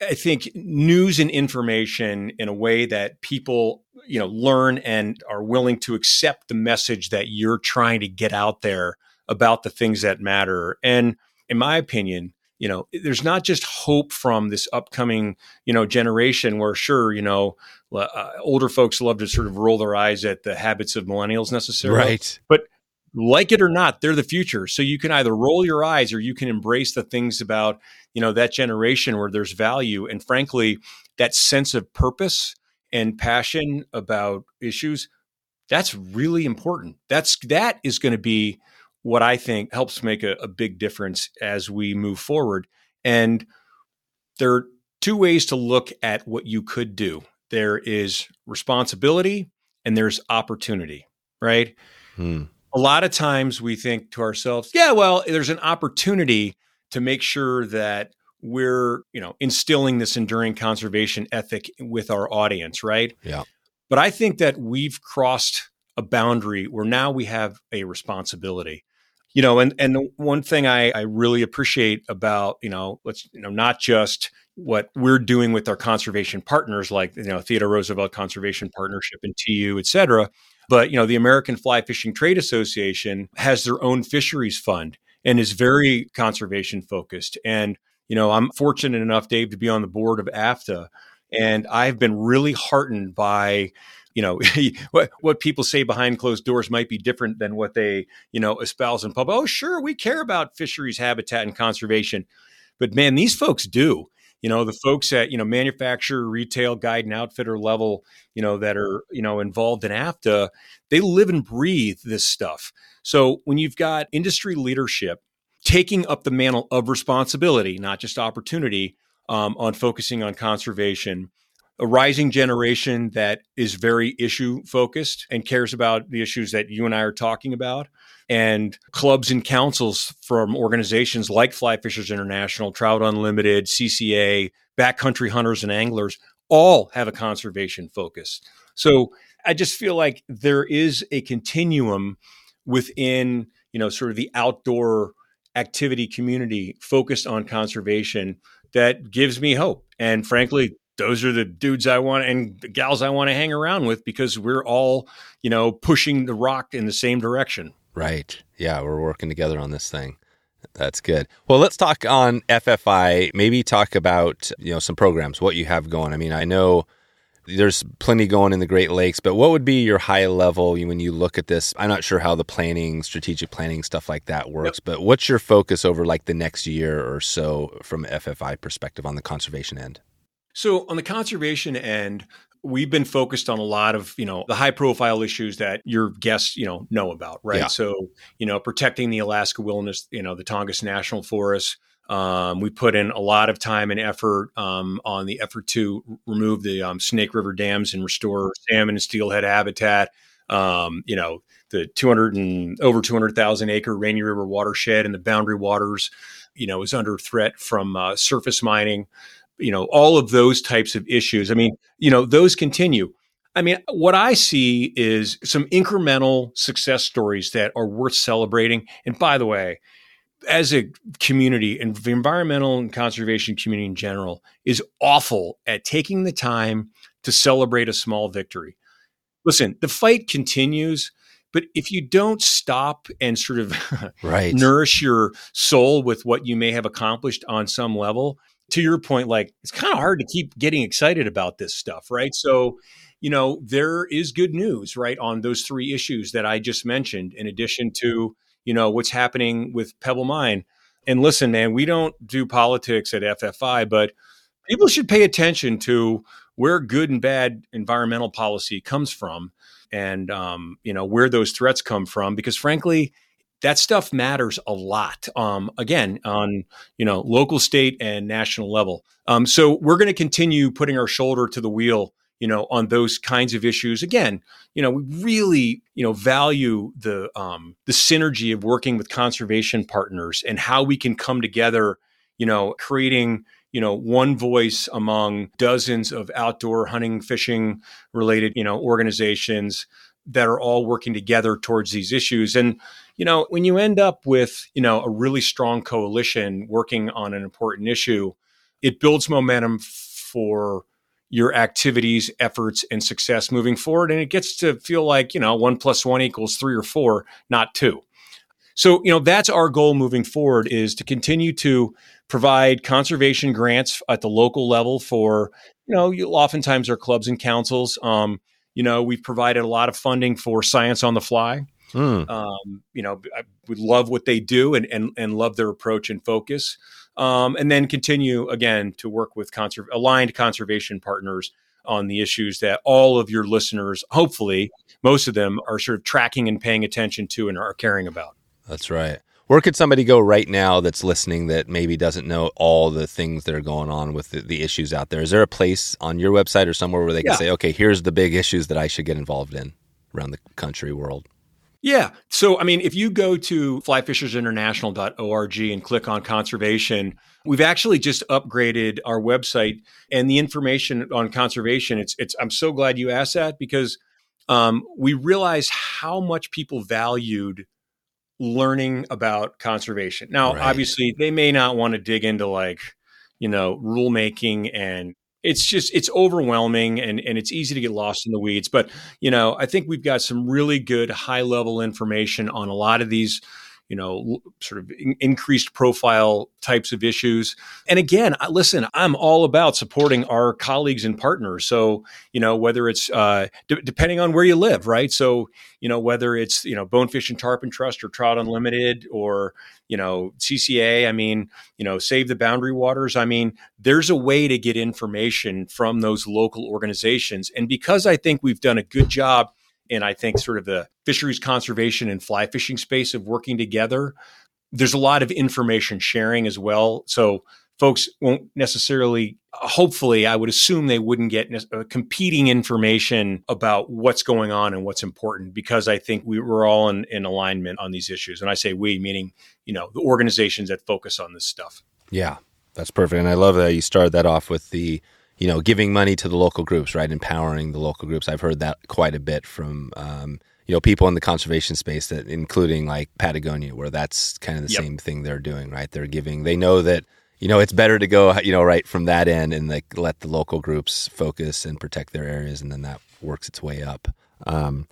I think news and information in a way that people, you know, learn and are willing to accept the message that you're trying to get out there about the things that matter. And in my opinion, you know, there's not just hope from this upcoming, you know, generation where sure, you know, uh, older folks love to sort of roll their eyes at the habits of millennials necessarily. Right. But like it or not, they're the future. So you can either roll your eyes or you can embrace the things about, you know, that generation where there's value. And frankly, that sense of purpose and passion about issues, that's really important. That's that is going to be what I think helps make a, a big difference as we move forward. And there are two ways to look at what you could do. There is responsibility and there's opportunity, right? Hmm a lot of times we think to ourselves, yeah, well, there's an opportunity to make sure that we're, you know, instilling this enduring conservation ethic with our audience, right? Yeah. But I think that we've crossed a boundary where now we have a responsibility. You know, and and the one thing I, I really appreciate about, you know, let's, you know, not just what we're doing with our conservation partners like, you know, Theodore Roosevelt Conservation Partnership and TU, et cetera, but, you know, the American Fly Fishing Trade Association has their own fisheries fund and is very conservation focused. And, you know, I'm fortunate enough, Dave, to be on the board of AFTA. And I've been really heartened by, you know, *laughs* what, what people say behind closed doors might be different than what they, you know, espouse in public. Oh, sure, we care about fisheries habitat and conservation. But man, these folks do you know the folks at you know manufacturer retail guide and outfitter level you know that are you know involved in afta they live and breathe this stuff so when you've got industry leadership taking up the mantle of responsibility, not just opportunity, um, on focusing on conservation. A rising generation that is very issue focused and cares about the issues that you and I are talking about. And clubs and councils from organizations like Fly Fishers International, Trout Unlimited, CCA, Backcountry Hunters and Anglers all have a conservation focus. So I just feel like there is a continuum within, you know, sort of the outdoor activity community focused on conservation that gives me hope. And frankly, those are the dudes I want and the gals I want to hang around with because we're all, you know, pushing the rock in the same direction. Right. Yeah, we're working together on this thing. That's good. Well, let's talk on FFI. Maybe talk about, you know, some programs, what you have going. I mean, I know there's plenty going in the Great Lakes, but what would be your high level when you look at this? I'm not sure how the planning, strategic planning, stuff like that works, yep. but what's your focus over like the next year or so from FFI perspective on the conservation end? So, on the conservation end, we've been focused on a lot of you know the high profile issues that your guests you know know about right yeah. so you know protecting the alaska wilderness you know the tongass national forest um, we put in a lot of time and effort um, on the effort to remove the um, Snake River dams and restore salmon and steelhead habitat. Um, you know, the 200 and over 200,000 acre Rainy River watershed and the boundary waters, you know, is under threat from uh, surface mining. You know, all of those types of issues. I mean, you know, those continue. I mean, what I see is some incremental success stories that are worth celebrating. And by the way, as a community and the environmental and conservation community in general is awful at taking the time to celebrate a small victory. Listen, the fight continues, but if you don't stop and sort of *laughs* right. nourish your soul with what you may have accomplished on some level, to your point, like it's kind of hard to keep getting excited about this stuff, right? So, you know, there is good news, right, on those three issues that I just mentioned, in addition to you know, what's happening with Pebble Mine. And listen, man, we don't do politics at FFI, but people should pay attention to where good and bad environmental policy comes from and, um, you know, where those threats come from, because frankly, that stuff matters a lot. Um, again, on you know local, state, and national level. Um, so we're going to continue putting our shoulder to the wheel you know, on those kinds of issues. Again, you know, we really, you know, value the um, the synergy of working with conservation partners and how we can come together, you know, creating you know one voice among dozens of outdoor hunting fishing related you know organizations that are all working together towards these issues and you know when you end up with you know a really strong coalition working on an important issue it builds momentum for your activities, efforts, and success moving forward. And it gets to feel like, you know, one plus one equals three or four, not two. So, you know, that's our goal moving forward is to continue to provide conservation grants at the local level for, you know, oftentimes our clubs and councils. Um, you know, we've provided a lot of funding for science on the fly. Mm. Um, you know, I would love what they do and, and, and love their approach and focus um, and then continue again to work with aligned conservation partners on the issues that all of your listeners, hopefully, most of them are sort of tracking and paying attention to and are caring about. That's right. Where could somebody go right now that's listening that maybe doesn't know all the things that are going on with the, the issues out there? Is there a place on your website or somewhere where they can yeah. say, okay, here's the big issues that I should get involved in around the country, world? Yeah. So, I mean, if you go to flyfishersinternational.org and click on conservation, we've actually just upgraded our website and the information on conservation. It's, it's, I'm so glad you asked that because um, we realized how much people valued learning about conservation. Now, right. obviously, they may not want to dig into like, you know, rulemaking and it's just it's overwhelming and and it's easy to get lost in the weeds but you know i think we've got some really good high level information on a lot of these you know, sort of in- increased profile types of issues. And again, I, listen, I'm all about supporting our colleagues and partners. So, you know, whether it's uh, d- depending on where you live, right? So, you know, whether it's you know Bonefish and Tarpon Trust or Trout Unlimited or you know CCA. I mean, you know, Save the Boundary Waters. I mean, there's a way to get information from those local organizations, and because I think we've done a good job and I think sort of the fisheries conservation and fly fishing space of working together, there's a lot of information sharing as well. So folks won't necessarily hopefully i would assume they wouldn't get uh, competing information about what's going on and what's important because i think we, we're all in, in alignment on these issues. And i say we meaning you know the organizations that focus on this stuff. Yeah that's perfect. And i love that you started that off with the you know giving money to the local groups right empowering the local groups i've heard that quite a bit from um, you know people in the conservation space that including like patagonia where that's kind of the yep. same thing they're doing right they're giving they know that you know, it's better to go, you know, right from that end and like let the local groups focus and protect their areas, and then that works its way up. Um,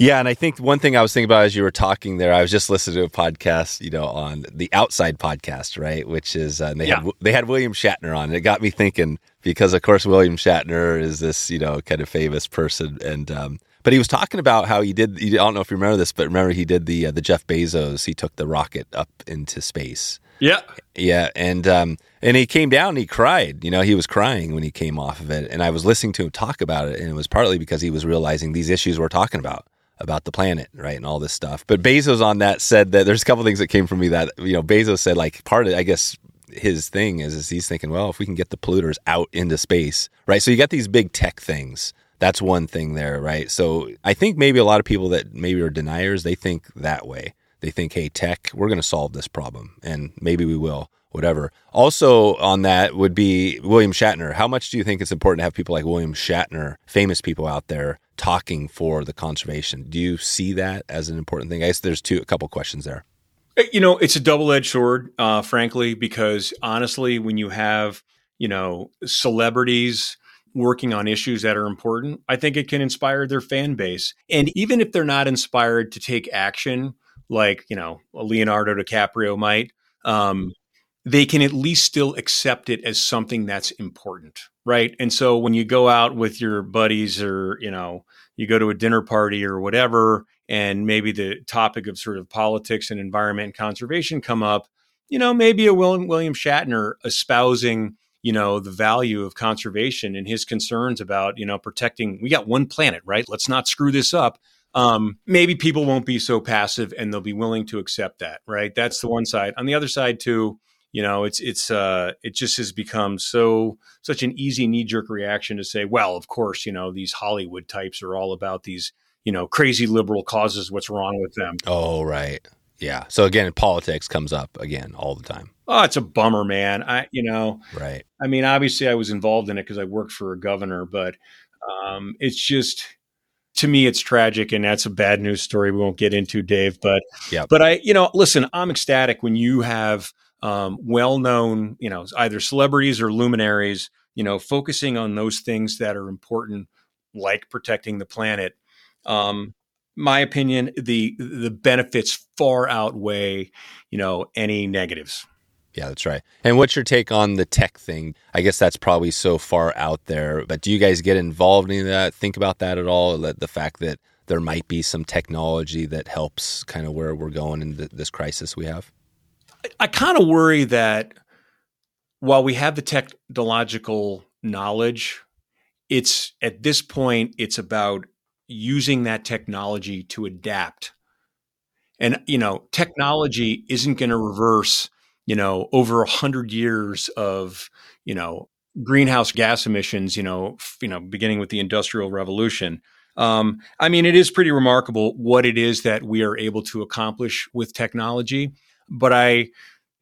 yeah, and I think one thing I was thinking about as you were talking there, I was just listening to a podcast, you know, on the Outside podcast, right? Which is uh, they yeah. had they had William Shatner on. And it got me thinking because, of course, William Shatner is this, you know, kind of famous person, and um, but he was talking about how he did. I don't know if you remember this, but remember he did the uh, the Jeff Bezos. He took the rocket up into space yeah. Yeah. And um and he came down and he cried. You know, he was crying when he came off of it. And I was listening to him talk about it, and it was partly because he was realizing these issues we're talking about about the planet, right, and all this stuff. But Bezos on that said that there's a couple things that came from me that you know Bezos said like part of I guess his thing is is he's thinking, well, if we can get the polluters out into space, right? So you got these big tech things. That's one thing there, right? So I think maybe a lot of people that maybe are deniers, they think that way. They think, hey, tech, we're going to solve this problem, and maybe we will, whatever. Also, on that would be William Shatner. How much do you think it's important to have people like William Shatner, famous people out there, talking for the conservation? Do you see that as an important thing? I guess there's two, a couple questions there. Uh, you know, it's a double edged sword, uh, frankly, because honestly, when you have, you know, celebrities, working on issues that are important, I think it can inspire their fan base. And even if they're not inspired to take action, like you know Leonardo DiCaprio might, um, they can at least still accept it as something that's important, right? And so when you go out with your buddies, or you know, you go to a dinner party or whatever, and maybe the topic of sort of politics and environment and conservation come up, you know, maybe a William, William Shatner espousing you know the value of conservation and his concerns about you know protecting we got one planet right let's not screw this up um, maybe people won't be so passive and they'll be willing to accept that, right? That's the one side. On the other side, too, you know, it's it's uh, it just has become so such an easy knee jerk reaction to say, well, of course, you know, these Hollywood types are all about these, you know, crazy liberal causes. What's wrong with them? Oh, right. Yeah. So again, politics comes up again all the time. Oh, it's a bummer, man. I, you know, right. I mean, obviously, I was involved in it because I worked for a governor, but um, it's just to me it's tragic and that's a bad news story we won't get into dave but yeah but i you know listen i'm ecstatic when you have um, well-known you know either celebrities or luminaries you know focusing on those things that are important like protecting the planet um, my opinion the the benefits far outweigh you know any negatives yeah, that's right. And what's your take on the tech thing? I guess that's probably so far out there, but do you guys get involved in that? Think about that at all? The fact that there might be some technology that helps kind of where we're going in the, this crisis we have? I, kind of worry that while we have the technological knowledge, it's at this point, it's about using that technology to adapt. And, you know, technology isn't going to reverse you know, over a hundred years of, you know, greenhouse gas emissions, you know, f- you know, beginning with the industrial revolution. Um, I mean, it is pretty remarkable what it is that we are able to accomplish with technology. But I,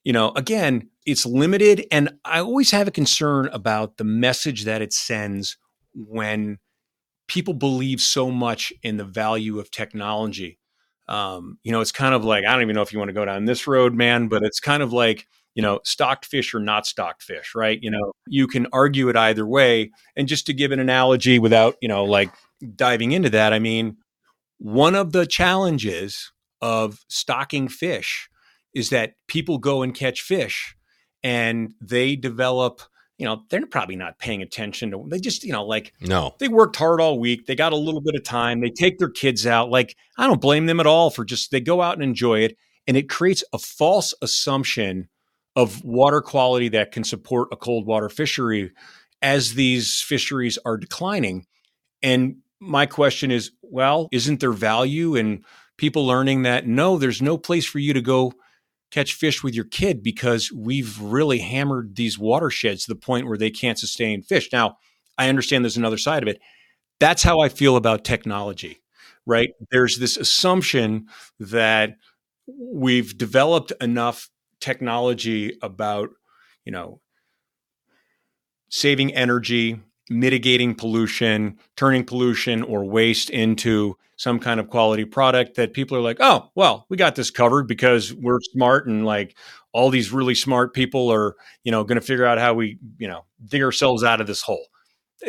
you know, again, it's limited. And I always have a concern about the message that it sends when people believe so much in the value of technology um, you know, it's kind of like I don't even know if you want to go down this road, man, but it's kind of like you know, stocked fish or not stocked fish, right? You know, you can argue it either way. And just to give an analogy without, you know, like diving into that, I mean, one of the challenges of stocking fish is that people go and catch fish and they develop you know, they're probably not paying attention to they just, you know, like no. They worked hard all week. They got a little bit of time. They take their kids out. Like, I don't blame them at all for just they go out and enjoy it. And it creates a false assumption of water quality that can support a cold water fishery as these fisheries are declining. And my question is, well, isn't there value in people learning that no, there's no place for you to go catch fish with your kid because we've really hammered these watersheds to the point where they can't sustain fish. Now, I understand there's another side of it. That's how I feel about technology, right? There's this assumption that we've developed enough technology about, you know, saving energy, mitigating pollution, turning pollution or waste into some kind of quality product that people are like, oh, well, we got this covered because we're smart and like all these really smart people are, you know, going to figure out how we, you know, dig ourselves out of this hole.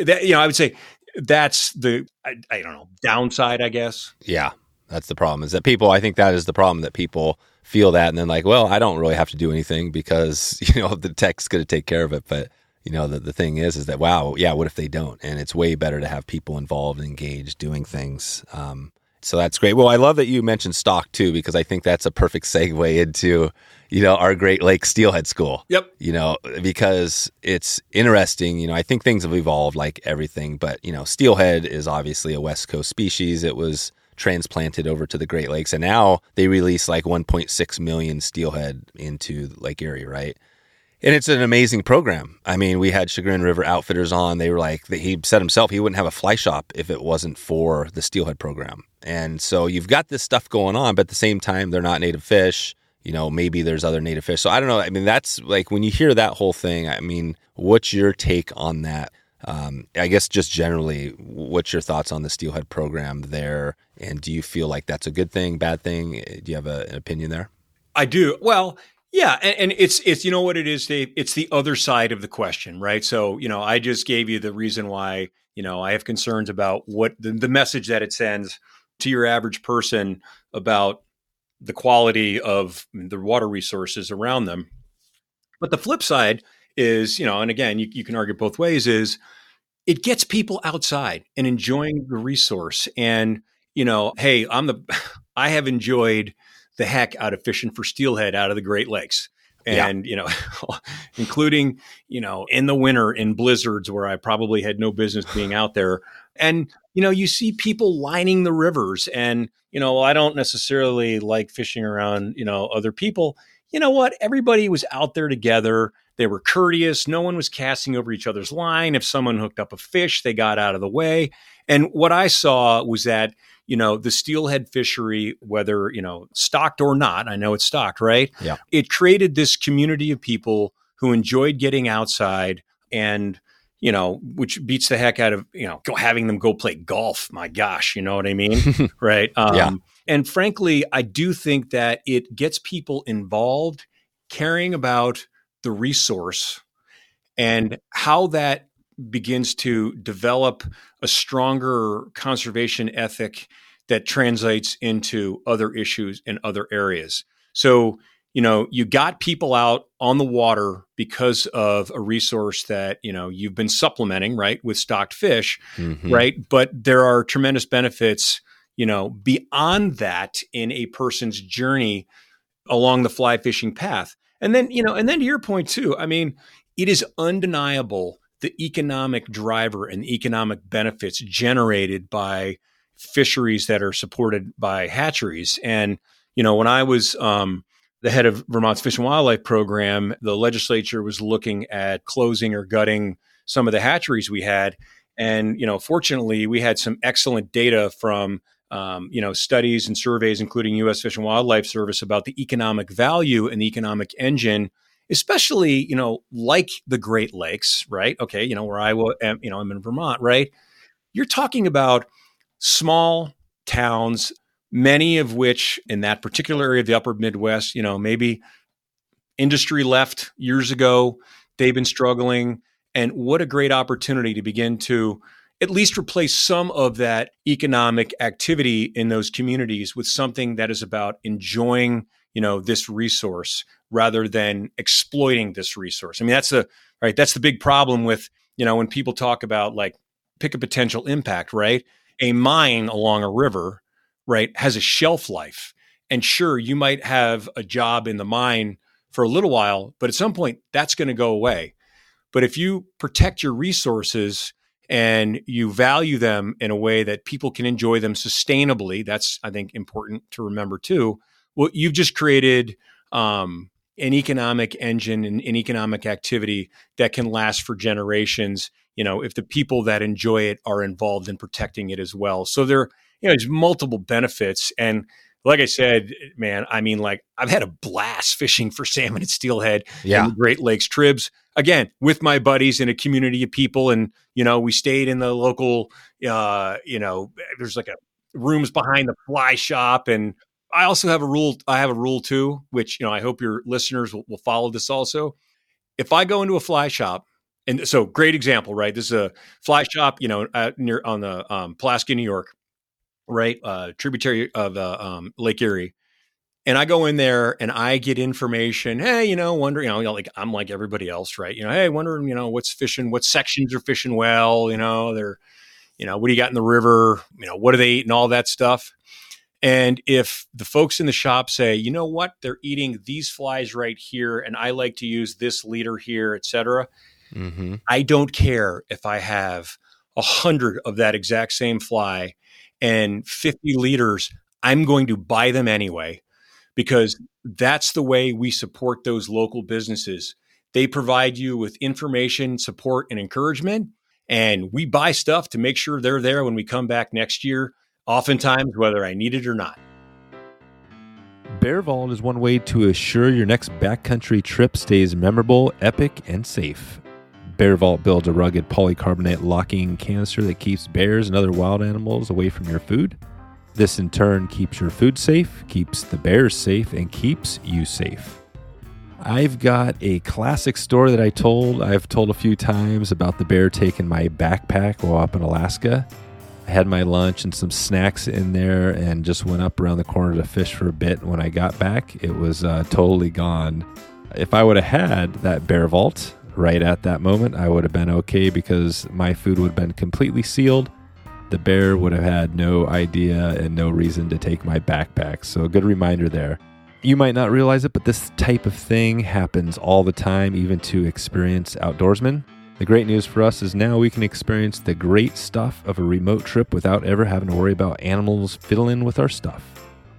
That, you know, I would say that's the, I, I don't know, downside, I guess. Yeah. That's the problem is that people, I think that is the problem that people feel that and then like, well, I don't really have to do anything because, *laughs* you know, the tech's going to take care of it. But you know, the, the thing is, is that, wow, yeah, what if they don't? And it's way better to have people involved and engaged doing things. Um, so that's great. Well, I love that you mentioned stock too, because I think that's a perfect segue into, you know, our Great Lake Steelhead School. Yep. You know, because it's interesting. You know, I think things have evolved like everything, but, you know, steelhead is obviously a West Coast species. It was transplanted over to the Great Lakes, and now they release like 1.6 million steelhead into Lake Erie, right? And it's an amazing program. I mean, we had Chagrin River Outfitters on. They were like, he said himself, he wouldn't have a fly shop if it wasn't for the steelhead program. And so you've got this stuff going on, but at the same time, they're not native fish. You know, maybe there's other native fish. So I don't know. I mean, that's like when you hear that whole thing, I mean, what's your take on that? Um, I guess just generally, what's your thoughts on the steelhead program there? And do you feel like that's a good thing, bad thing? Do you have a, an opinion there? I do. Well, yeah, and, and, it's it's you know what it is, Dave. It's the other side of the question, right? So you know, I just gave you the reason why you know I have concerns about what the, the message that it sends to your average person about the quality of the water resources around them. But the flip side is, you know, and again, you, you can argue both ways. Is it gets people outside and enjoying the resource, and you know, hey, I'm the *laughs* I have enjoyed the heck out of fishing for steelhead out of the Great Lakes. And, yeah. you know, *laughs* including, you know, in the winter in blizzards where I probably had no business being out there. And, you know, you see people lining the rivers. And, you know, I don't necessarily like fishing around, you know, other people. You know what? Everybody was out there together. They were courteous. No one was casting over each other's line. If someone hooked up a fish, they got out of the way. And what I saw was that you know, the steelhead fishery, whether, you know, stocked or not, I know it's stocked, right? Yeah. It created this community of people who enjoyed getting outside and, you know, which beats the heck out of, you know, go, having them go play golf. My gosh, you know what I mean? *laughs* right. Um, yeah. And frankly, I do think that it gets people involved, caring about the resource and how that begins to develop a stronger conservation ethic that translates into other issues in other areas. So, you know, you got people out on the water because of a resource that, you know, you've been supplementing, right, with stocked fish, mm-hmm. right? But there are tremendous benefits, you know, beyond that in a person's journey along the fly fishing path. And then, you know, and then to your point too, I mean, it is undeniable the economic driver and the economic benefits generated by fisheries that are supported by hatcheries. And, you know, when I was um, the head of Vermont's Fish and Wildlife Program, the legislature was looking at closing or gutting some of the hatcheries we had. And, you know, fortunately, we had some excellent data from um, you know, studies and surveys, including U.S. Fish and Wildlife Service, about the economic value and the economic engine especially you know like the Great Lakes, right? Okay, you know where I am, you know I'm in Vermont, right? You're talking about small towns, many of which in that particular area of the Upper Midwest, you know, maybe industry left years ago, they've been struggling, and what a great opportunity to begin to at least replace some of that economic activity in those communities with something that is about enjoying you know this resource rather than exploiting this resource. I mean, that's the right. That's the big problem with you know when people talk about like pick a potential impact. Right, a mine along a river, right, has a shelf life, and sure, you might have a job in the mine for a little while, but at some point that's going to go away. But if you protect your resources and you value them in a way that people can enjoy them sustainably, that's I think important to remember too. Well, you've just created um, an economic engine and an economic activity that can last for generations. You know, if the people that enjoy it are involved in protecting it as well. So there, you know, there's multiple benefits. And like I said, man, I mean, like I've had a blast fishing for salmon at Steelhead Yeah. and the Great Lakes Tribs. Again, with my buddies in a community of people, and you know, we stayed in the local. Uh, you know, there's like a rooms behind the fly shop, and I also have a rule. I have a rule too, which you know, I hope your listeners will, will follow this. Also, if I go into a fly shop, and so great example, right? This is a fly shop, you know, near on the um, Pulaski, New York, right, uh, tributary of uh, um, Lake Erie and I go in there and I get information. Hey, you know, wondering, you know, like I'm like everybody else, right? You know, hey, wondering, you know, what's fishing, what sections are fishing well, you know, they're, you know, what do you got in the river, you know, what are they eating, all that stuff. And if the folks in the shop say, you know what, they're eating these flies right here, and I like to use this leader here, et cetera, Mm-hmm. I don't care if I have a hundred of that exact same fly and 50 leaders. I'm going to buy them anyway because that's the way we support those local businesses. They provide you with information, support, and encouragement. And we buy stuff to make sure they're there when we come back next year, oftentimes, whether I need it or not. Bear Vault is one way to assure your next backcountry trip stays memorable, epic, and safe. Bear Vault builds a rugged polycarbonate locking canister that keeps bears and other wild animals away from your food. This in turn keeps your food safe, keeps the bears safe, and keeps you safe. I've got a classic story that I told, I've told a few times about the bear taking my backpack while up in Alaska. Had my lunch and some snacks in there and just went up around the corner to fish for a bit. When I got back, it was uh, totally gone. If I would have had that bear vault right at that moment, I would have been okay because my food would have been completely sealed. The bear would have had no idea and no reason to take my backpack. So, a good reminder there. You might not realize it, but this type of thing happens all the time, even to experienced outdoorsmen. The great news for us is now we can experience the great stuff of a remote trip without ever having to worry about animals fiddling with our stuff.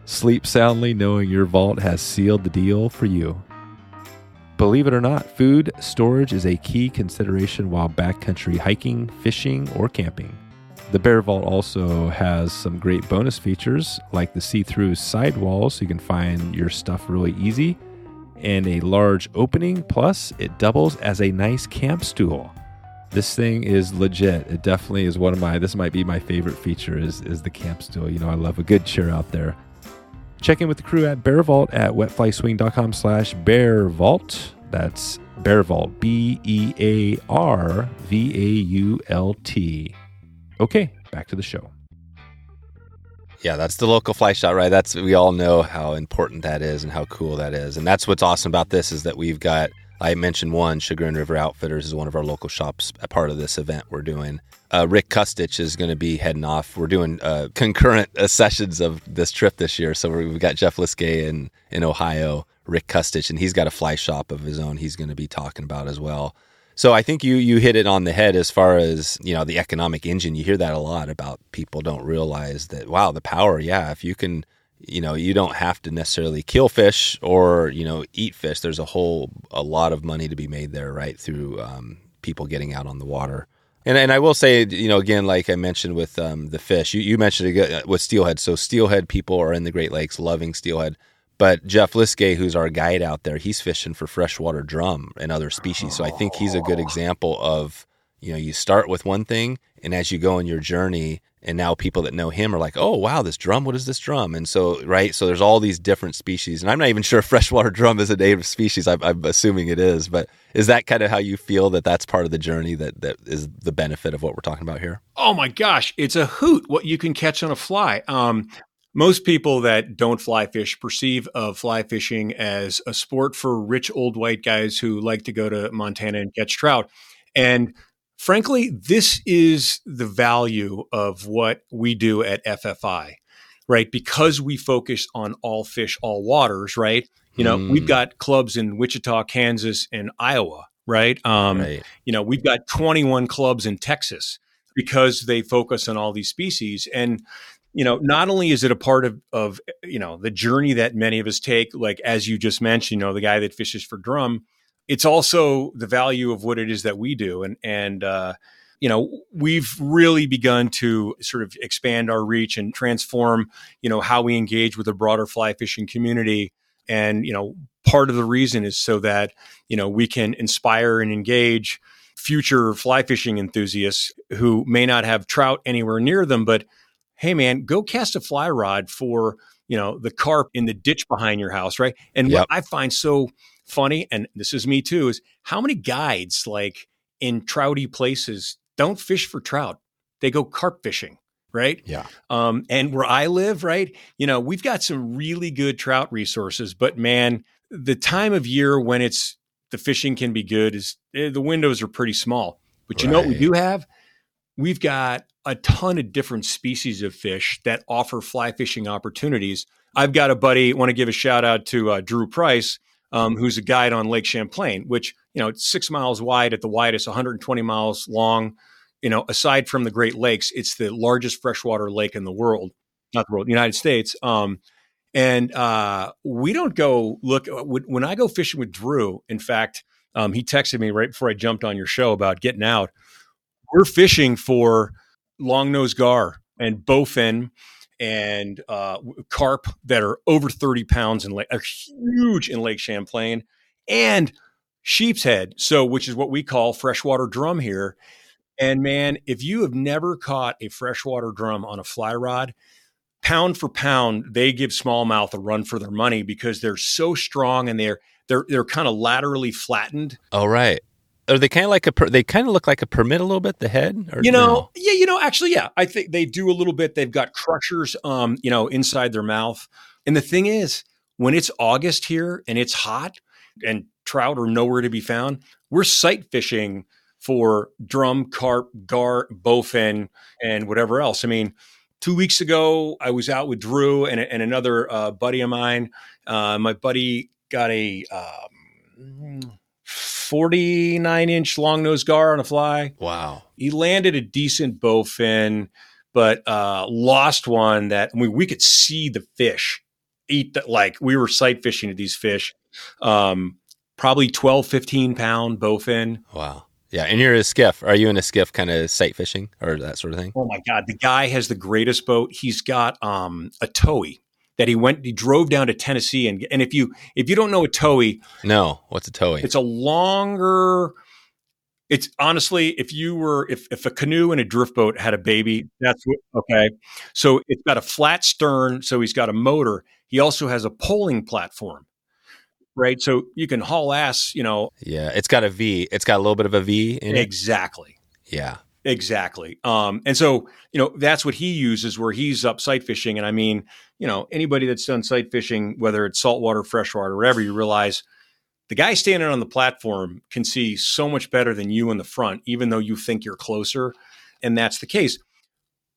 Sleep soundly knowing your vault has sealed the deal for you. Believe it or not, food storage is a key consideration while backcountry hiking, fishing, or camping. The Bear Vault also has some great bonus features like the see through sidewall so you can find your stuff really easy, and a large opening, plus, it doubles as a nice camp stool. This thing is legit. It definitely is one of my this might be my favorite feature is is the camp stool. You know, I love a good chair out there. Check in with the crew at Bear Vault at wetflyswing.com slash Bear Vault. That's Bear Vault, B E A R V A U L T. Okay, back to the show. Yeah, that's the local fly shot, right? That's we all know how important that is and how cool that is. And that's what's awesome about this is that we've got I mentioned one, Chagrin River Outfitters is one of our local shops, a part of this event we're doing. Uh, Rick Kustich is going to be heading off. We're doing uh, concurrent uh, sessions of this trip this year. So we've got Jeff Liskay in, in Ohio, Rick Kustich, and he's got a fly shop of his own he's going to be talking about as well. So I think you you hit it on the head as far as you know the economic engine. You hear that a lot about people don't realize that wow the power. Yeah, if you can, you know, you don't have to necessarily kill fish or you know eat fish. There's a whole a lot of money to be made there, right? Through um, people getting out on the water. And and I will say, you know, again, like I mentioned with um, the fish, you, you mentioned it with steelhead. So steelhead people are in the Great Lakes loving steelhead. But Jeff Liskay, who's our guide out there, he's fishing for freshwater drum and other species. So I think he's a good example of, you know, you start with one thing, and as you go on your journey, and now people that know him are like, oh, wow, this drum, what is this drum? And so, right, so there's all these different species. And I'm not even *laughs* sure freshwater drum is a native species. I'm, I'm assuming it is. But is that kind of how you feel that that's part of the journey that, that is the benefit of what we're talking about here? Oh my gosh, it's a hoot what you can catch on a fly. Um, most people that don't fly fish perceive of fly fishing as a sport for rich old white guys who like to go to Montana and catch trout. And frankly, this is the value of what we do at FFI, right? Because we focus on all fish, all waters, right? You know, Mm. we've got clubs in Wichita, Kansas, and Iowa, right? Um, right. you know, we've got 21 clubs in Texas because they focus on all these species. And you know, not only is it a part of of you know the journey that many of us take, like as you just mentioned, you know, the guy that fishes for drum, it's also the value of what it is that we do, and and uh, you know we've really begun to sort of expand our reach and transform you know how we engage with the broader fly fishing community. And you know part of the reason is so that you know we can inspire and engage future fly fishing enthusiasts who may not have trout anywhere near them but hey man go cast a fly rod for you know the carp in the ditch behind your house right and Yep. what i find so funny and this is me too is how many guides like in trouty places don't fish for trout they go carp fishing right Yeah. um, and where I live, right, you know, we've got some really good trout resources, but man, the time of year when it's the fishing can be good is eh, the windows are pretty small. But you know what we do have? We've got a ton of different species of fish that offer fly fishing opportunities. I've got a buddy, want to give a shout out to uh, Drew Price, um, who's a guide on Lake Champlain, which, you know, it's six miles wide at the widest, 120 miles long you know, aside from the Great Lakes, it's the largest freshwater lake in the world, not the world, United States. Um, and uh, we don't go look when when I go fishing with Drew. In fact, um, he texted me right before I jumped on your show about getting out. We're fishing for long nose gar and bowfin and uh, carp that are over 30 pounds and are huge in Lake Champlain and sheep's head. So, which is what we call freshwater drum here. And man, if you have never caught a freshwater drum on a fly rod, pound for pound, they give smallmouth a run for their money because they're so strong and they're they're they're kind of laterally flattened. Oh, right. Are they kind of like a? Per, they kind of look like a permit a little bit. The head, or You know, no? yeah, you know, actually, yeah, I think they do a little bit. They've got crushers, um, you know, inside their mouth. And the thing is, when it's August here and it's hot and trout are nowhere to be found, we're sight fishing for drum, carp, gar, bowfin, and whatever else. I mean, two weeks ago, I was out with Drew and, and another uh, buddy of mine. Uh, my buddy got a um, 49 inch long nose gar on a fly. Wow. He landed a decent bowfin, but uh, lost one that I mean, we could see the fish eat that. Like we were sight fishing at these fish. Um, probably 12, 15 pound bowfin. Wow. Yeah, and you're a skiff. Are you in a skiff kind of sight fishing or that sort of thing? Oh my God. The guy has the greatest boat. He's got um, a towee that he went, he drove down to Tennessee. And, and if you, if you don't know a towee, No. What's a towee? it's a longer, it's honestly, if you were, if, if a canoe and a drift boat had a baby, that's what, okay. So it's got a flat stern. So he's got a motor. He also has a poling platform, right? So you can haul ass, you know, yeah, it's got a V. It's got a little bit of a V in it. exactly. Yeah. Exactly. Um, and so, you know, that's what he uses where he's up sight fishing. And I mean, you know, anybody that's done sight fishing, whether it's saltwater, freshwater, wherever, you realize the guy standing on the platform can see so much better than you in the front, even though you think you're closer. And that's the case.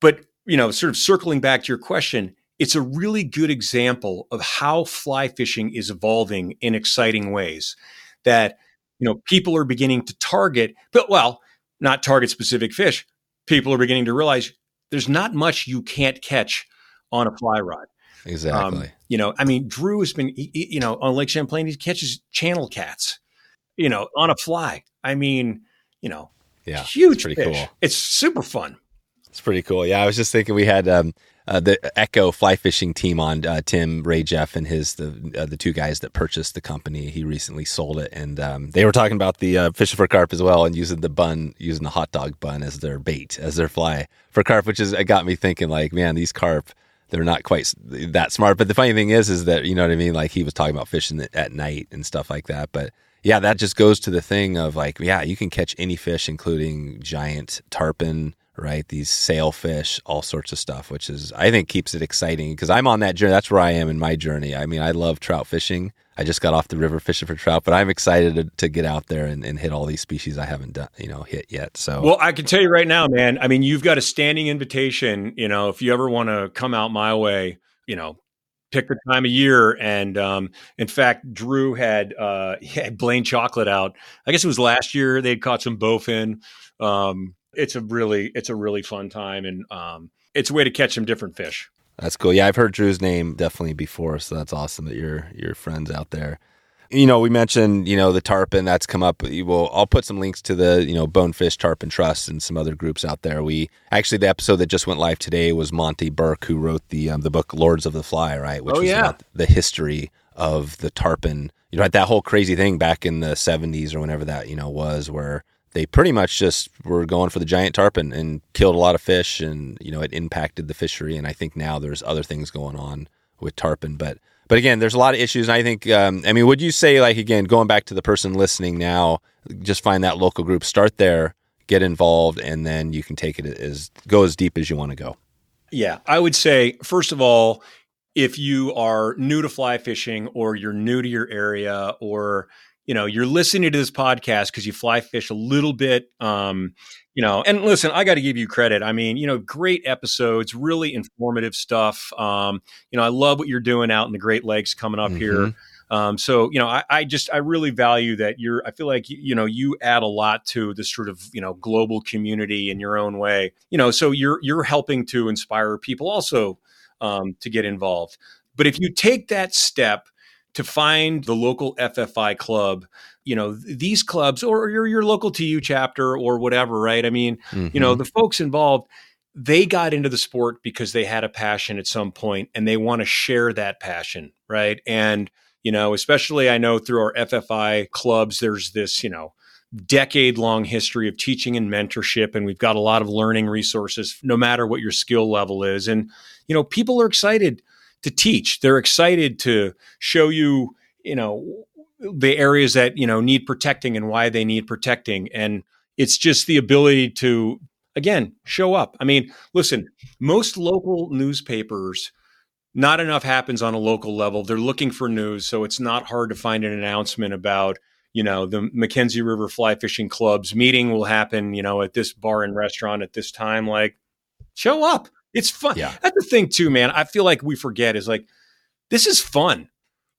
But, you know, sort of circling back to your question, it's a really good example of how fly fishing is evolving in exciting ways that, you know, people are beginning to target, but well, not target specific fish. People are beginning to realize there's not much you can't catch on a fly rod. Exactly. Um, you know, I mean, Drew has been, he- he- you know, on Lake Champlain, he catches channel cats, you know, on a fly. I mean, you know, yeah. huge it's pretty fish. cool. It's super fun. It's pretty cool. Yeah, I was just thinking we had um, uh, the Echo fly fishing team on uh, Tim Rajeff and his the uh, the two guys that purchased the company. He recently sold it, and um, they were talking about the uh, fishing for carp as well, and using the bun, using the hot dog bun as their bait, as their fly for carp, which is it got me thinking like, man, these carp. They're not quite that smart, but the funny thing is, is that you know what I mean. Like he was talking about fishing at night and stuff like that. But yeah, that just goes to the thing of like, yeah, you can catch any fish, including giant tarpon, right? These sailfish, all sorts of stuff, which is I think keeps it exciting because I'm on that journey. That's where I am in my journey. I mean, I love trout fishing. I just got off the river fishing for trout, but I'm excited to, to get out there and, and hit all these species I haven't done, you know, hit yet. So Well, I can tell you right now, man. I mean, you've got a standing invitation. You know, if you ever want to come out my way, you know, pick the time of year. And um, in fact, Drew had uh, *laughs* had Blaine Chocklett out. I guess it was last year. They'd caught some bowfin. Um, it's a really it's a really fun time, and um, it's a way to catch some different fish. That's cool. Yeah, I've heard Drew's name definitely before, so that's awesome that you're your friends out there. You know, we mentioned you know the tarpon that's come up. Well, I'll put some links to the you know Bonefish Tarpon Trust and some other groups out there. We actually the episode that just went live today was Monte Burke who wrote the um, the book Lords of the Fly, right? Which oh, was yeah. about the history of the tarpon. You know, that whole crazy thing back in the '70s or whenever that you know was, where they pretty much just were going for the giant tarpon and killed a lot of fish, and you know it impacted the fishery. And I think now there's other things going on with tarpon, but but again, there's a lot of issues. And I think, um, I mean, would you say like again, going back to the person listening now, just find that local group, start there, get involved, and then you can take it as go as deep as you want to go. Yeah, I would say first of all, if you are new to fly fishing or you're new to your area or you know you're listening to this podcast because you fly fish a little bit um, you know and listen i got to give you credit. I mean you know great episodes really informative stuff. Um, you know i love what you're doing out in the great lakes coming up mm-hmm. here um, so you know I, I, just i really value that you're i feel like you know you add a lot to this sort of you know global community in your own way. You know so you're you're helping to inspire people also um, to get involved. But if you take that step to find the local FFI club, you know, these clubs or your, your local TU chapter or whatever, right? I mean, mm-hmm. you know, mm-hmm. the folks involved, they got into the sport because they had a passion at some point and they want to share that passion, right? And, you know, especially I know through our FFI clubs, there's this, you know, decade long history of teaching and mentorship and we've got a lot of learning resources no matter what your skill level is and you know people are excited to teach. They're excited to show you, you know, the areas that, you know, need protecting and why they need protecting. And it's just the ability to, again, show up. I mean, listen, most local newspapers, not enough happens on a local level. They're looking for news. So it's not hard to find an announcement about, you know, the Mackenzie River Fly Fishing Club's meeting will happen, you know, at this bar and restaurant at this time. Like, show up. It's fun. Yeah. That's the thing too, man. I feel like we forget is like this is fun,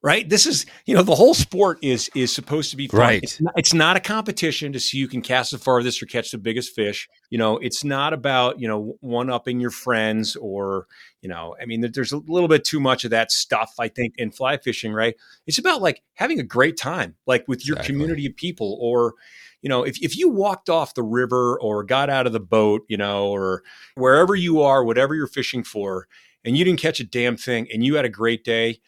right? This is you know the whole sport is is supposed to be fun. Right. It's not, it's not a competition to see who can cast the farthest or catch the biggest fish. You know, it's not about you know one upping your friends or you know. I mean, there's a little bit too much of that stuff. I think in fly fishing, right? It's about like having a great time, like with your exactly. community of people or you know, if, if you walked off the river or got out of the boat, you know, or wherever you are, whatever you're fishing for, and you didn't catch a damn thing and you had a great day,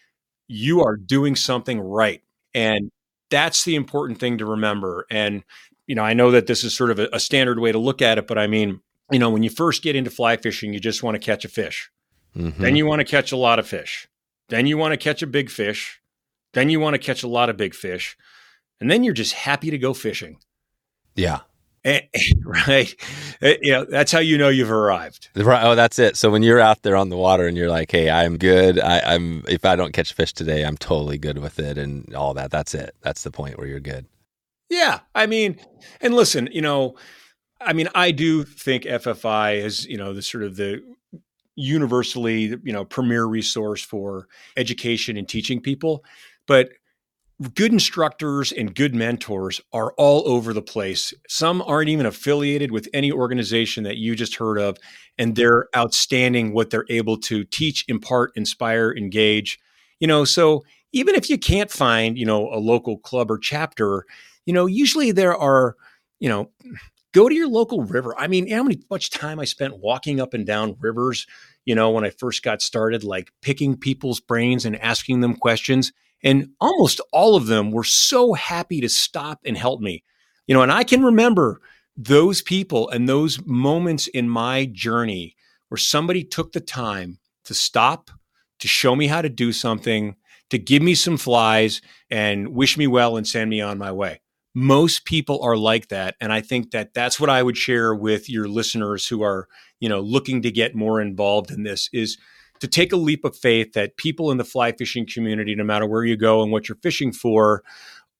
you are doing something right. And that's the important thing to remember. And, you know, I know that this is sort of a, a standard way to look at it, but I mean, you know, when you first get into fly fishing, you just want to catch a fish. Mm-hmm. Then you want to catch a lot of fish. Then you want to catch a big fish. Then you want to catch a lot of big fish. And then you're just happy to go fishing. Yeah. And, *laughs* right. Eh, you know, that's how you know you've arrived. Right. Oh, that's it. So when you're out there on the water and you're like, "Hey, I'm good. I, am if I don't catch fish today, I'm totally good with it," and all that. That's it. That's the point where you're good. Yeah. I mean, and listen, you know, I mean, I do think FFI is, you know, the sort of the universally, you know, premier resource for education and teaching people, but good instructors and good mentors are all over the place. Some aren't even affiliated with any organization that you just heard of, and they're outstanding what they're able to teach, impart, inspire, engage. You know, so even if you can't find, you know, a local club or chapter, you know, usually there are, you know, go to your local river. I mean, how many much time I spent walking up and down rivers, you know, when I first got started, like picking people's brains and asking them questions and almost all of them were so happy to stop and help me. You know, and I can remember those people and those moments in my journey where somebody took the time to stop, to show me how to do something, to give me some flies and wish me well and send me on my way. Most people are like that and I think that that's what I would share with your listeners who are, you know, looking to get more involved in this is to take a leap of faith that people in the fly fishing community, no matter where you go and what you're fishing for,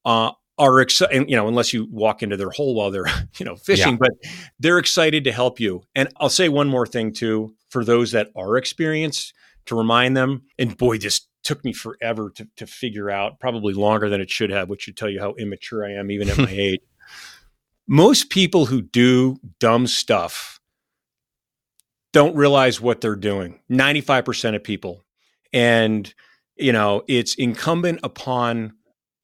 uh, are excited, you know, unless you walk into their hole while they're, *laughs* you know, fishing, yeah. but they're excited to help you. And I'll say one more thing too, for those that are experienced, to remind them. And boy, this took me forever to, to figure out, probably longer than it should have, which should tell you how immature I am, even at my *laughs* age. Most people who do dumb stuff don't realize what they're doing. 95% of people. And, you know, it's incumbent upon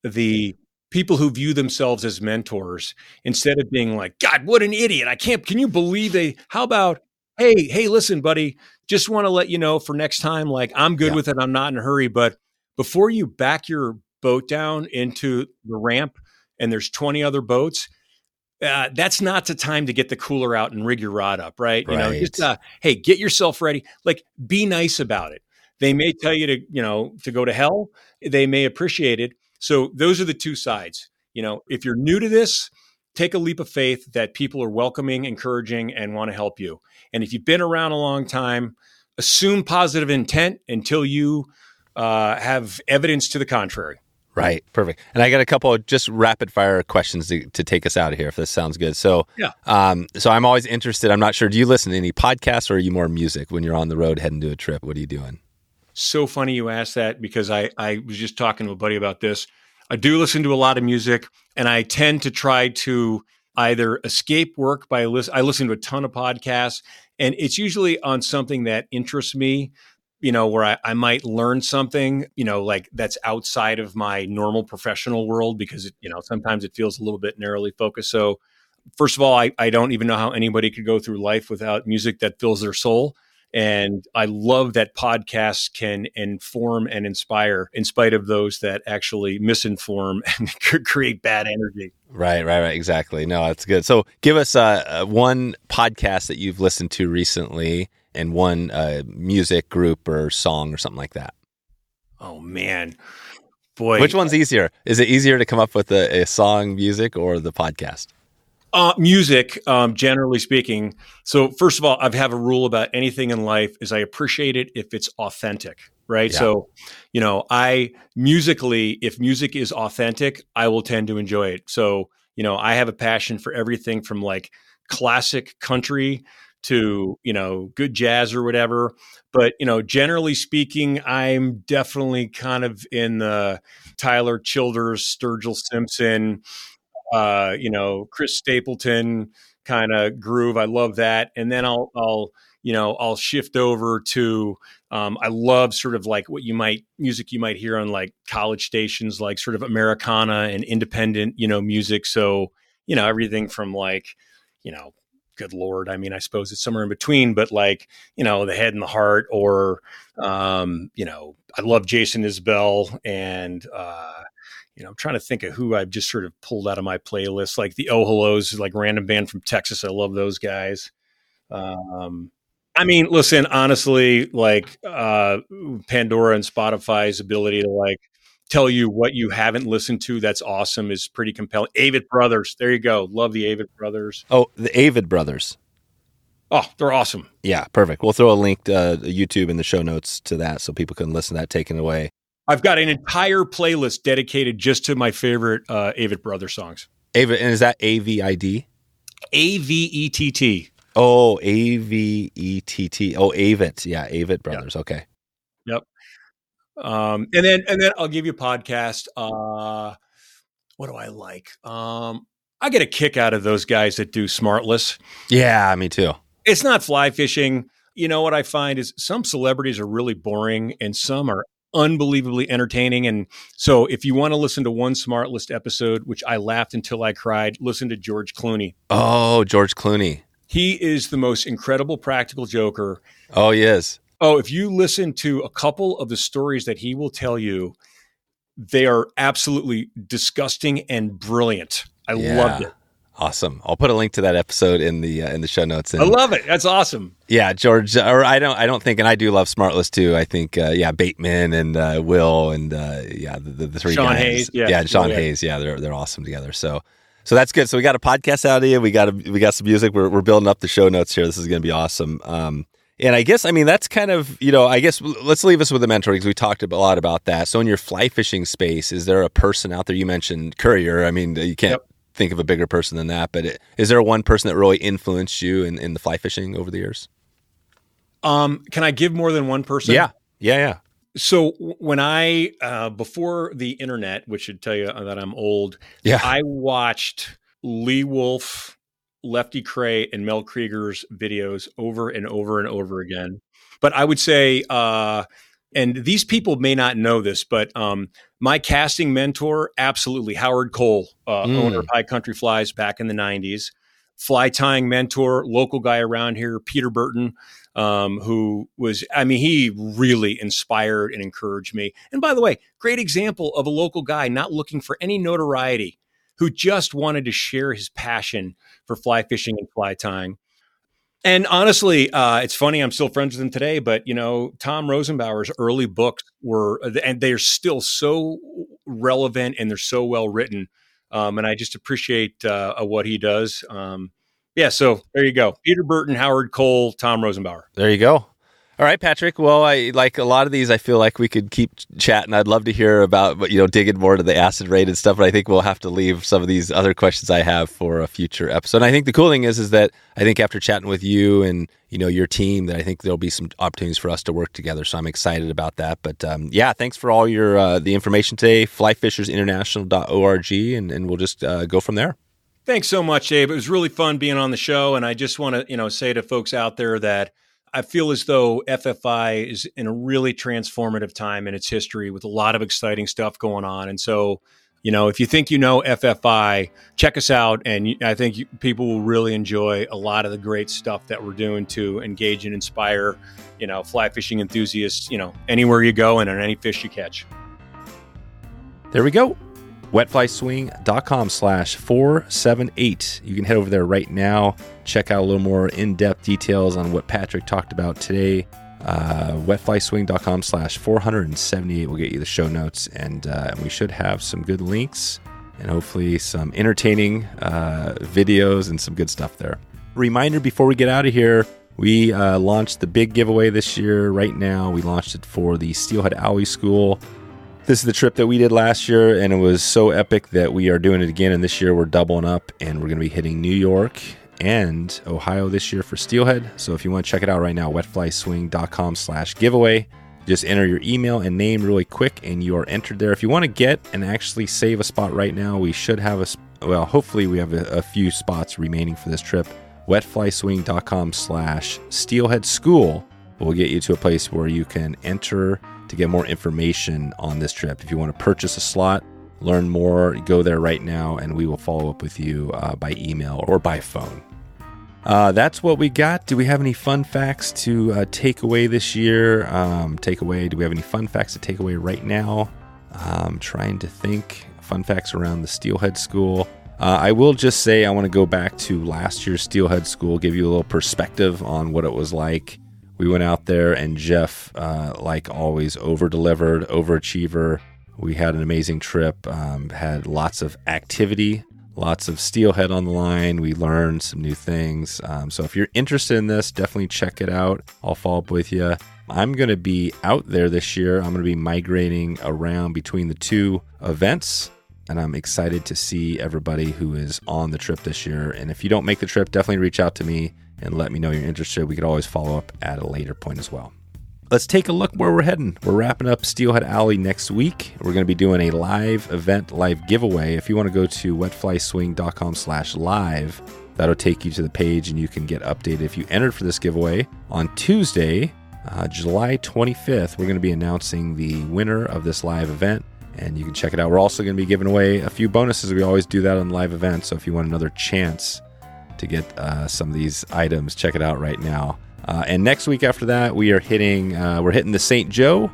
the people who view themselves as mentors instead of being like, God, what an idiot. I can't, can you believe they, how about, hey, hey, listen, buddy, just want to let you know for next time, like, I'm good Yeah. with it. I'm not in a hurry. But before you back your boat down into the ramp and there's 20 other boats, uh, that's not the time to get the cooler out and rig your rod up, right? You know, just uh, hey, get yourself ready. Like, be nice about it. They may tell you to, you know, to go to hell. They may appreciate it. So those are the two sides. You know, if you're new to this, take a leap of faith that people are welcoming, encouraging, and want to help you. And if you've been around a long time, assume positive intent until you uh, have evidence to the contrary. Right. Perfect. And I got a couple of just rapid fire questions to, to take us out of here, if this sounds good. So, Yeah. Um, so I'm always interested. I'm not sure. Do you listen to any podcasts or are you more music when you're on the road heading to a trip? What are you doing? so funny you asked that because I, I was just talking to a buddy about this. I do listen to a lot of music and I tend to try to either escape work by listen. I listen to a ton of podcasts and it's usually on something that interests me, you know, where I, I might learn something, you know, like that's outside of my normal professional world because, it, you know, sometimes it feels a little bit narrowly focused. So, first of all, I, I don't even know how anybody could go through life without music that fills their soul. And I love that podcasts can inform and inspire in spite of those that actually misinform *laughs* and create bad energy. Right, right, right. Exactly. No, that's good. So, give us uh, uh, one podcast that you've listened to recently, and one uh, music group or song or something like that. Oh, man. Boy. Which one's easier? Is it easier to come up with a, a song, music, or the podcast? Uh, music, um, generally speaking. So, first of all, I have a rule about anything in life: is I appreciate it if it's authentic, right? Yeah. So, you know, I musically, if music is authentic, I will tend to enjoy it. So, you know, I have a passion for everything from like classic country to you know good jazz or whatever. But you know, generally speaking, I'm definitely kind of in the Tyler Childers, Sturgill Simpson uh, you know, Chris Stapleton kind of groove. I love that. And then I'll, I'll, you know, I'll shift over to, um, I love sort of like what you might, music you might hear on like college stations, like sort of Americana and independent, you know, music. So, you know, everything from like, you know, good Lord. I mean, I suppose it's somewhere in between, but like, you know, the head and the heart or, um, you know, I love Jason Isbell and, uh, you know, I'm trying to think of who I've just sort of pulled out of my playlist, like the Oh Hellos, like random band from Texas. I love those guys. Um, I mean, listen, honestly, like uh, Pandora and Spotify's ability to like tell you what you haven't listened to that's awesome is pretty compelling. Avett Brothers, there you go. Love the Avett Brothers. Oh, the Avett Brothers. Oh, they're awesome. Yeah, perfect. We'll throw a link to uh, YouTube in the show notes to that so people can listen to that taken away. I've got an entire playlist dedicated just to my favorite uh, Avett Brothers songs. Avid, and is that A V I D? A V E T T. Oh, A V E T T. Oh, Avit. Yeah, Avett Brothers. Okay. Um, and then and then I'll give you a podcast. Uh, what do I like? Um, I get a kick out of those guys that do Smartless. Yeah, me too. It's not fly fishing. You know what I find is some celebrities are really boring and some are unbelievably entertaining. And so if you want to listen to one Smartless episode, which I laughed until I cried, listen to George Clooney. Oh, George Clooney. He is the most incredible practical joker. Oh, he is. Oh, if you listen to a couple of the stories that he will tell you, they are absolutely disgusting and brilliant. I Yeah. loved it. Awesome. I'll put a link to that episode in the uh, in the show notes. And I love it. That's awesome. yeah, George. Or I don't. I don't think, and I do love Smartless too. I think. Uh, yeah, Bateman and uh, Will and uh, yeah, the, the, the three Sean guys. Hayes, yeah. yeah, and Sean Yeah. Hayes. Yeah, they're they're awesome together. So. So that's good. So we got a podcast out of you. We got a, we got some music. We're, we're building up the show notes here. This is going to be awesome. Um, and I guess I mean that's kind of you know I guess let's leave us with the mentor because we talked a lot about that. So in your fly fishing space, is there a person out there? You mentioned Courier. I mean you can't Yep. think of a bigger person than that. But it, is there one person that really influenced you in, in the fly fishing over the years? Um, can I give more than one person? yeah, yeah. Yeah. So when I uh, before the internet, which should tell you that I'm old, Yeah. I watched Lee Wulff Lefty Kreh and Mel Krieger's videos over and over and over again. But I would say, uh, and these people may not know this, but um, my casting mentor, absolutely, Howard Cole, uh, mm. owner of High Country Flies back in the 90s. Fly tying mentor, local guy around here, Peter Burton, um, who was, I mean, he really inspired and encouraged me. And by the way, great example of a local guy not looking for any notoriety, who just wanted to share his passion for fly fishing and fly tying. And honestly, uh, it's funny. I'm still friends with him today, but you know, Tom Rosenbauer's early books were, and they're still so relevant and they're so well written. Um, and I just appreciate uh, what he does. Um, yeah, so there you go. Peter Burton, Howard Cole, Tom Rosenbauer. There you go. All right, Patrick. Well, I like a lot of these. I feel like we could keep chatting. I'd love to hear about, you know, digging more to the acid rate and stuff. But I think we'll have to leave some of these other questions I have for a future episode. And I think the cool thing is, is that I think after chatting with you and you know your team, that I think there'll be some opportunities for us to work together. So I'm excited about that. But um, yeah, thanks for all your uh, the information today. Flyfishersinternational.org, and and we'll just uh, go from there. Thanks so much, Dave. It was really fun being on the show, and I just want to you know say to folks out there that I feel as though FFI is in a really transformative time in its history with a lot of exciting stuff going on. And so, you know, if you think you know FFI, check us out. And I think people will really enjoy a lot of the great stuff that we're doing to engage and inspire, you know, fly fishing enthusiasts, you know, anywhere you go and on any fish you catch. There we go wetflyswing.com slash 478. You can head over there right now, check out a little more in-depth details on what Patrick talked about today. Uh, wetflyswing.com slash 478 will get you the show notes, and uh, we should have some good links and hopefully some entertaining uh, videos and some good stuff there. Reminder before we get out of here, we uh, launched the big giveaway this year right now. We launched it for the Steelhead Alley School. This is the trip that we did last year, and it was so epic that we are doing it again. And this year we're doubling up, and we're going to be hitting New York and Ohio this year for Steelhead. So if you want to check it out right now, wetflyswing.com slash giveaway. Just enter your email and name really quick, and you are entered there. If you want to get and actually save a spot right now, we should have a well. Hopefully, we have a, a few spots remaining for this trip. Wetflyswing.com slash Steelhead School will get you to a place where you can enter to get more information on this trip. If you want to purchase a slot, learn more, go there right now, and we will follow up with you uh, by email or by phone. Uh, that's what we got. Do we have any fun facts to uh, take away this year? Um, take away. Do we have any fun facts to take away right now? I'm trying to think. Fun facts around the Steelhead School. Uh, I will just say I want to go back to last year's Steelhead School, give you a little perspective on what it was like we went out there and Jeff, uh, like always, over delivered, overachiever. We had an amazing trip, um, had lots of activity, lots of steelhead on the line. We learned some new things. Um, so if you're interested in this, definitely check it out. I'll follow up with you. I'm going to be out there this year. I'm going to be migrating around between the two events. And I'm excited to see everybody who is on the trip this year. And if you don't make the trip, definitely reach out to me and let me know you're interested. We could always follow up at a later point as well. Let's take a look where we're heading. We're wrapping up Steelhead Alley next week. We're going to be doing a live event, live giveaway. If you want to go to wetflyswing.com slash live, that'll take you to the page and you can get updated if you entered for this giveaway. On Tuesday, uh, July 25th, we're going to be announcing the winner of this live event and you can check it out. We're also going to be giving away a few bonuses. We always do that on live events. So if you want another chance to get uh, some of these items. Check it out right now. Uh, and next week after that, we are hitting uh, we're hitting the St. Joe.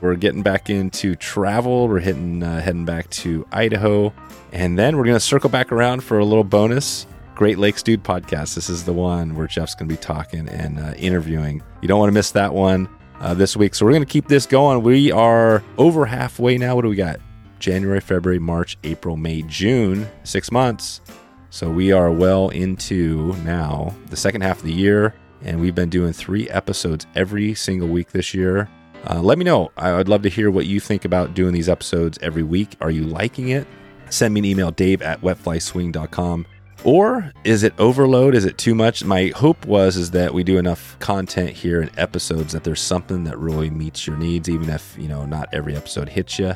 We're getting back into travel. We're hitting uh, heading back to Idaho, and then we're gonna circle back around for a little bonus. Great Lakes Dude podcast. This is the one where Jeff's gonna be talking and uh, interviewing. You don't want to miss that one uh, this week. So we're gonna keep this going. We are over halfway now. What do we got? January, February, March, April, May, June. Six months. So we are well into now the second half of the year, and we've been doing three episodes every single week this year. Uh, let me know. I would love to hear what you think about doing these episodes every week. Are you liking it? Send me an email, dave at wetflyswing.com. Or is it overload? Is it too much? My hope was is that we do enough content here in episodes that there's something that really meets your needs, even if you know not every episode hits you.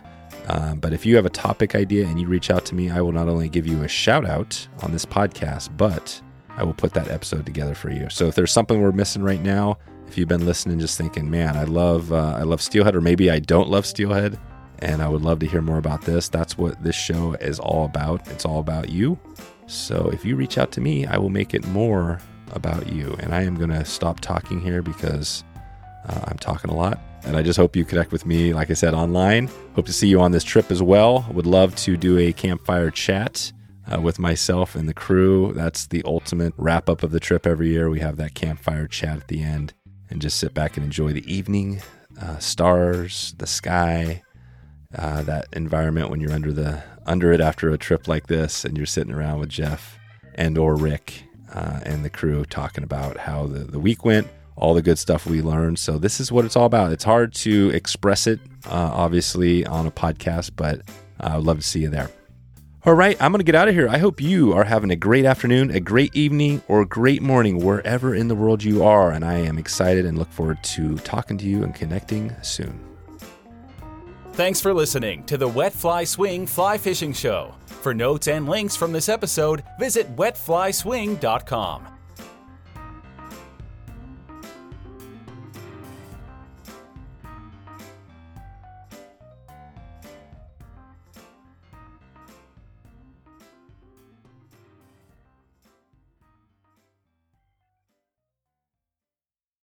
Um, but if you have a topic idea and you reach out to me, I will not only give you a shout out on this podcast, but I will put that episode together for you. So if there's something we're missing right now, if you've been listening, just thinking, man, I love uh, I love steelhead, or maybe I don't love steelhead, and I would love to hear more about this. That's what this show is all about. It's all about you. So if you reach out to me, I will make it more about you. And I am going to stop talking here because uh, I'm talking a lot. And I just hope you connect with me, like I said, online. Hope to see you on this trip as well. Would love to do a campfire chat uh, with myself and the crew. That's the ultimate wrap up of the trip every year. We have that campfire chat at the end and just sit back and enjoy the evening, uh, stars, the sky, uh, that environment when you're under the under it after a trip like this and you're sitting around with Jeff and or Rick uh, and the crew talking about how the, the week went, all the good stuff we learned. So this is what it's all about. It's hard to express it, uh, obviously, on a podcast, but I would love to see you there. All right, I'm going to get out of here. I hope you are having a great afternoon, a great evening, or a great morning wherever in the world you are. And I am excited and look forward to talking to you and connecting soon. Thanks for listening to the Wet Fly Swing Fly Fishing Show. For notes and links from this episode, visit wetflyswing.com.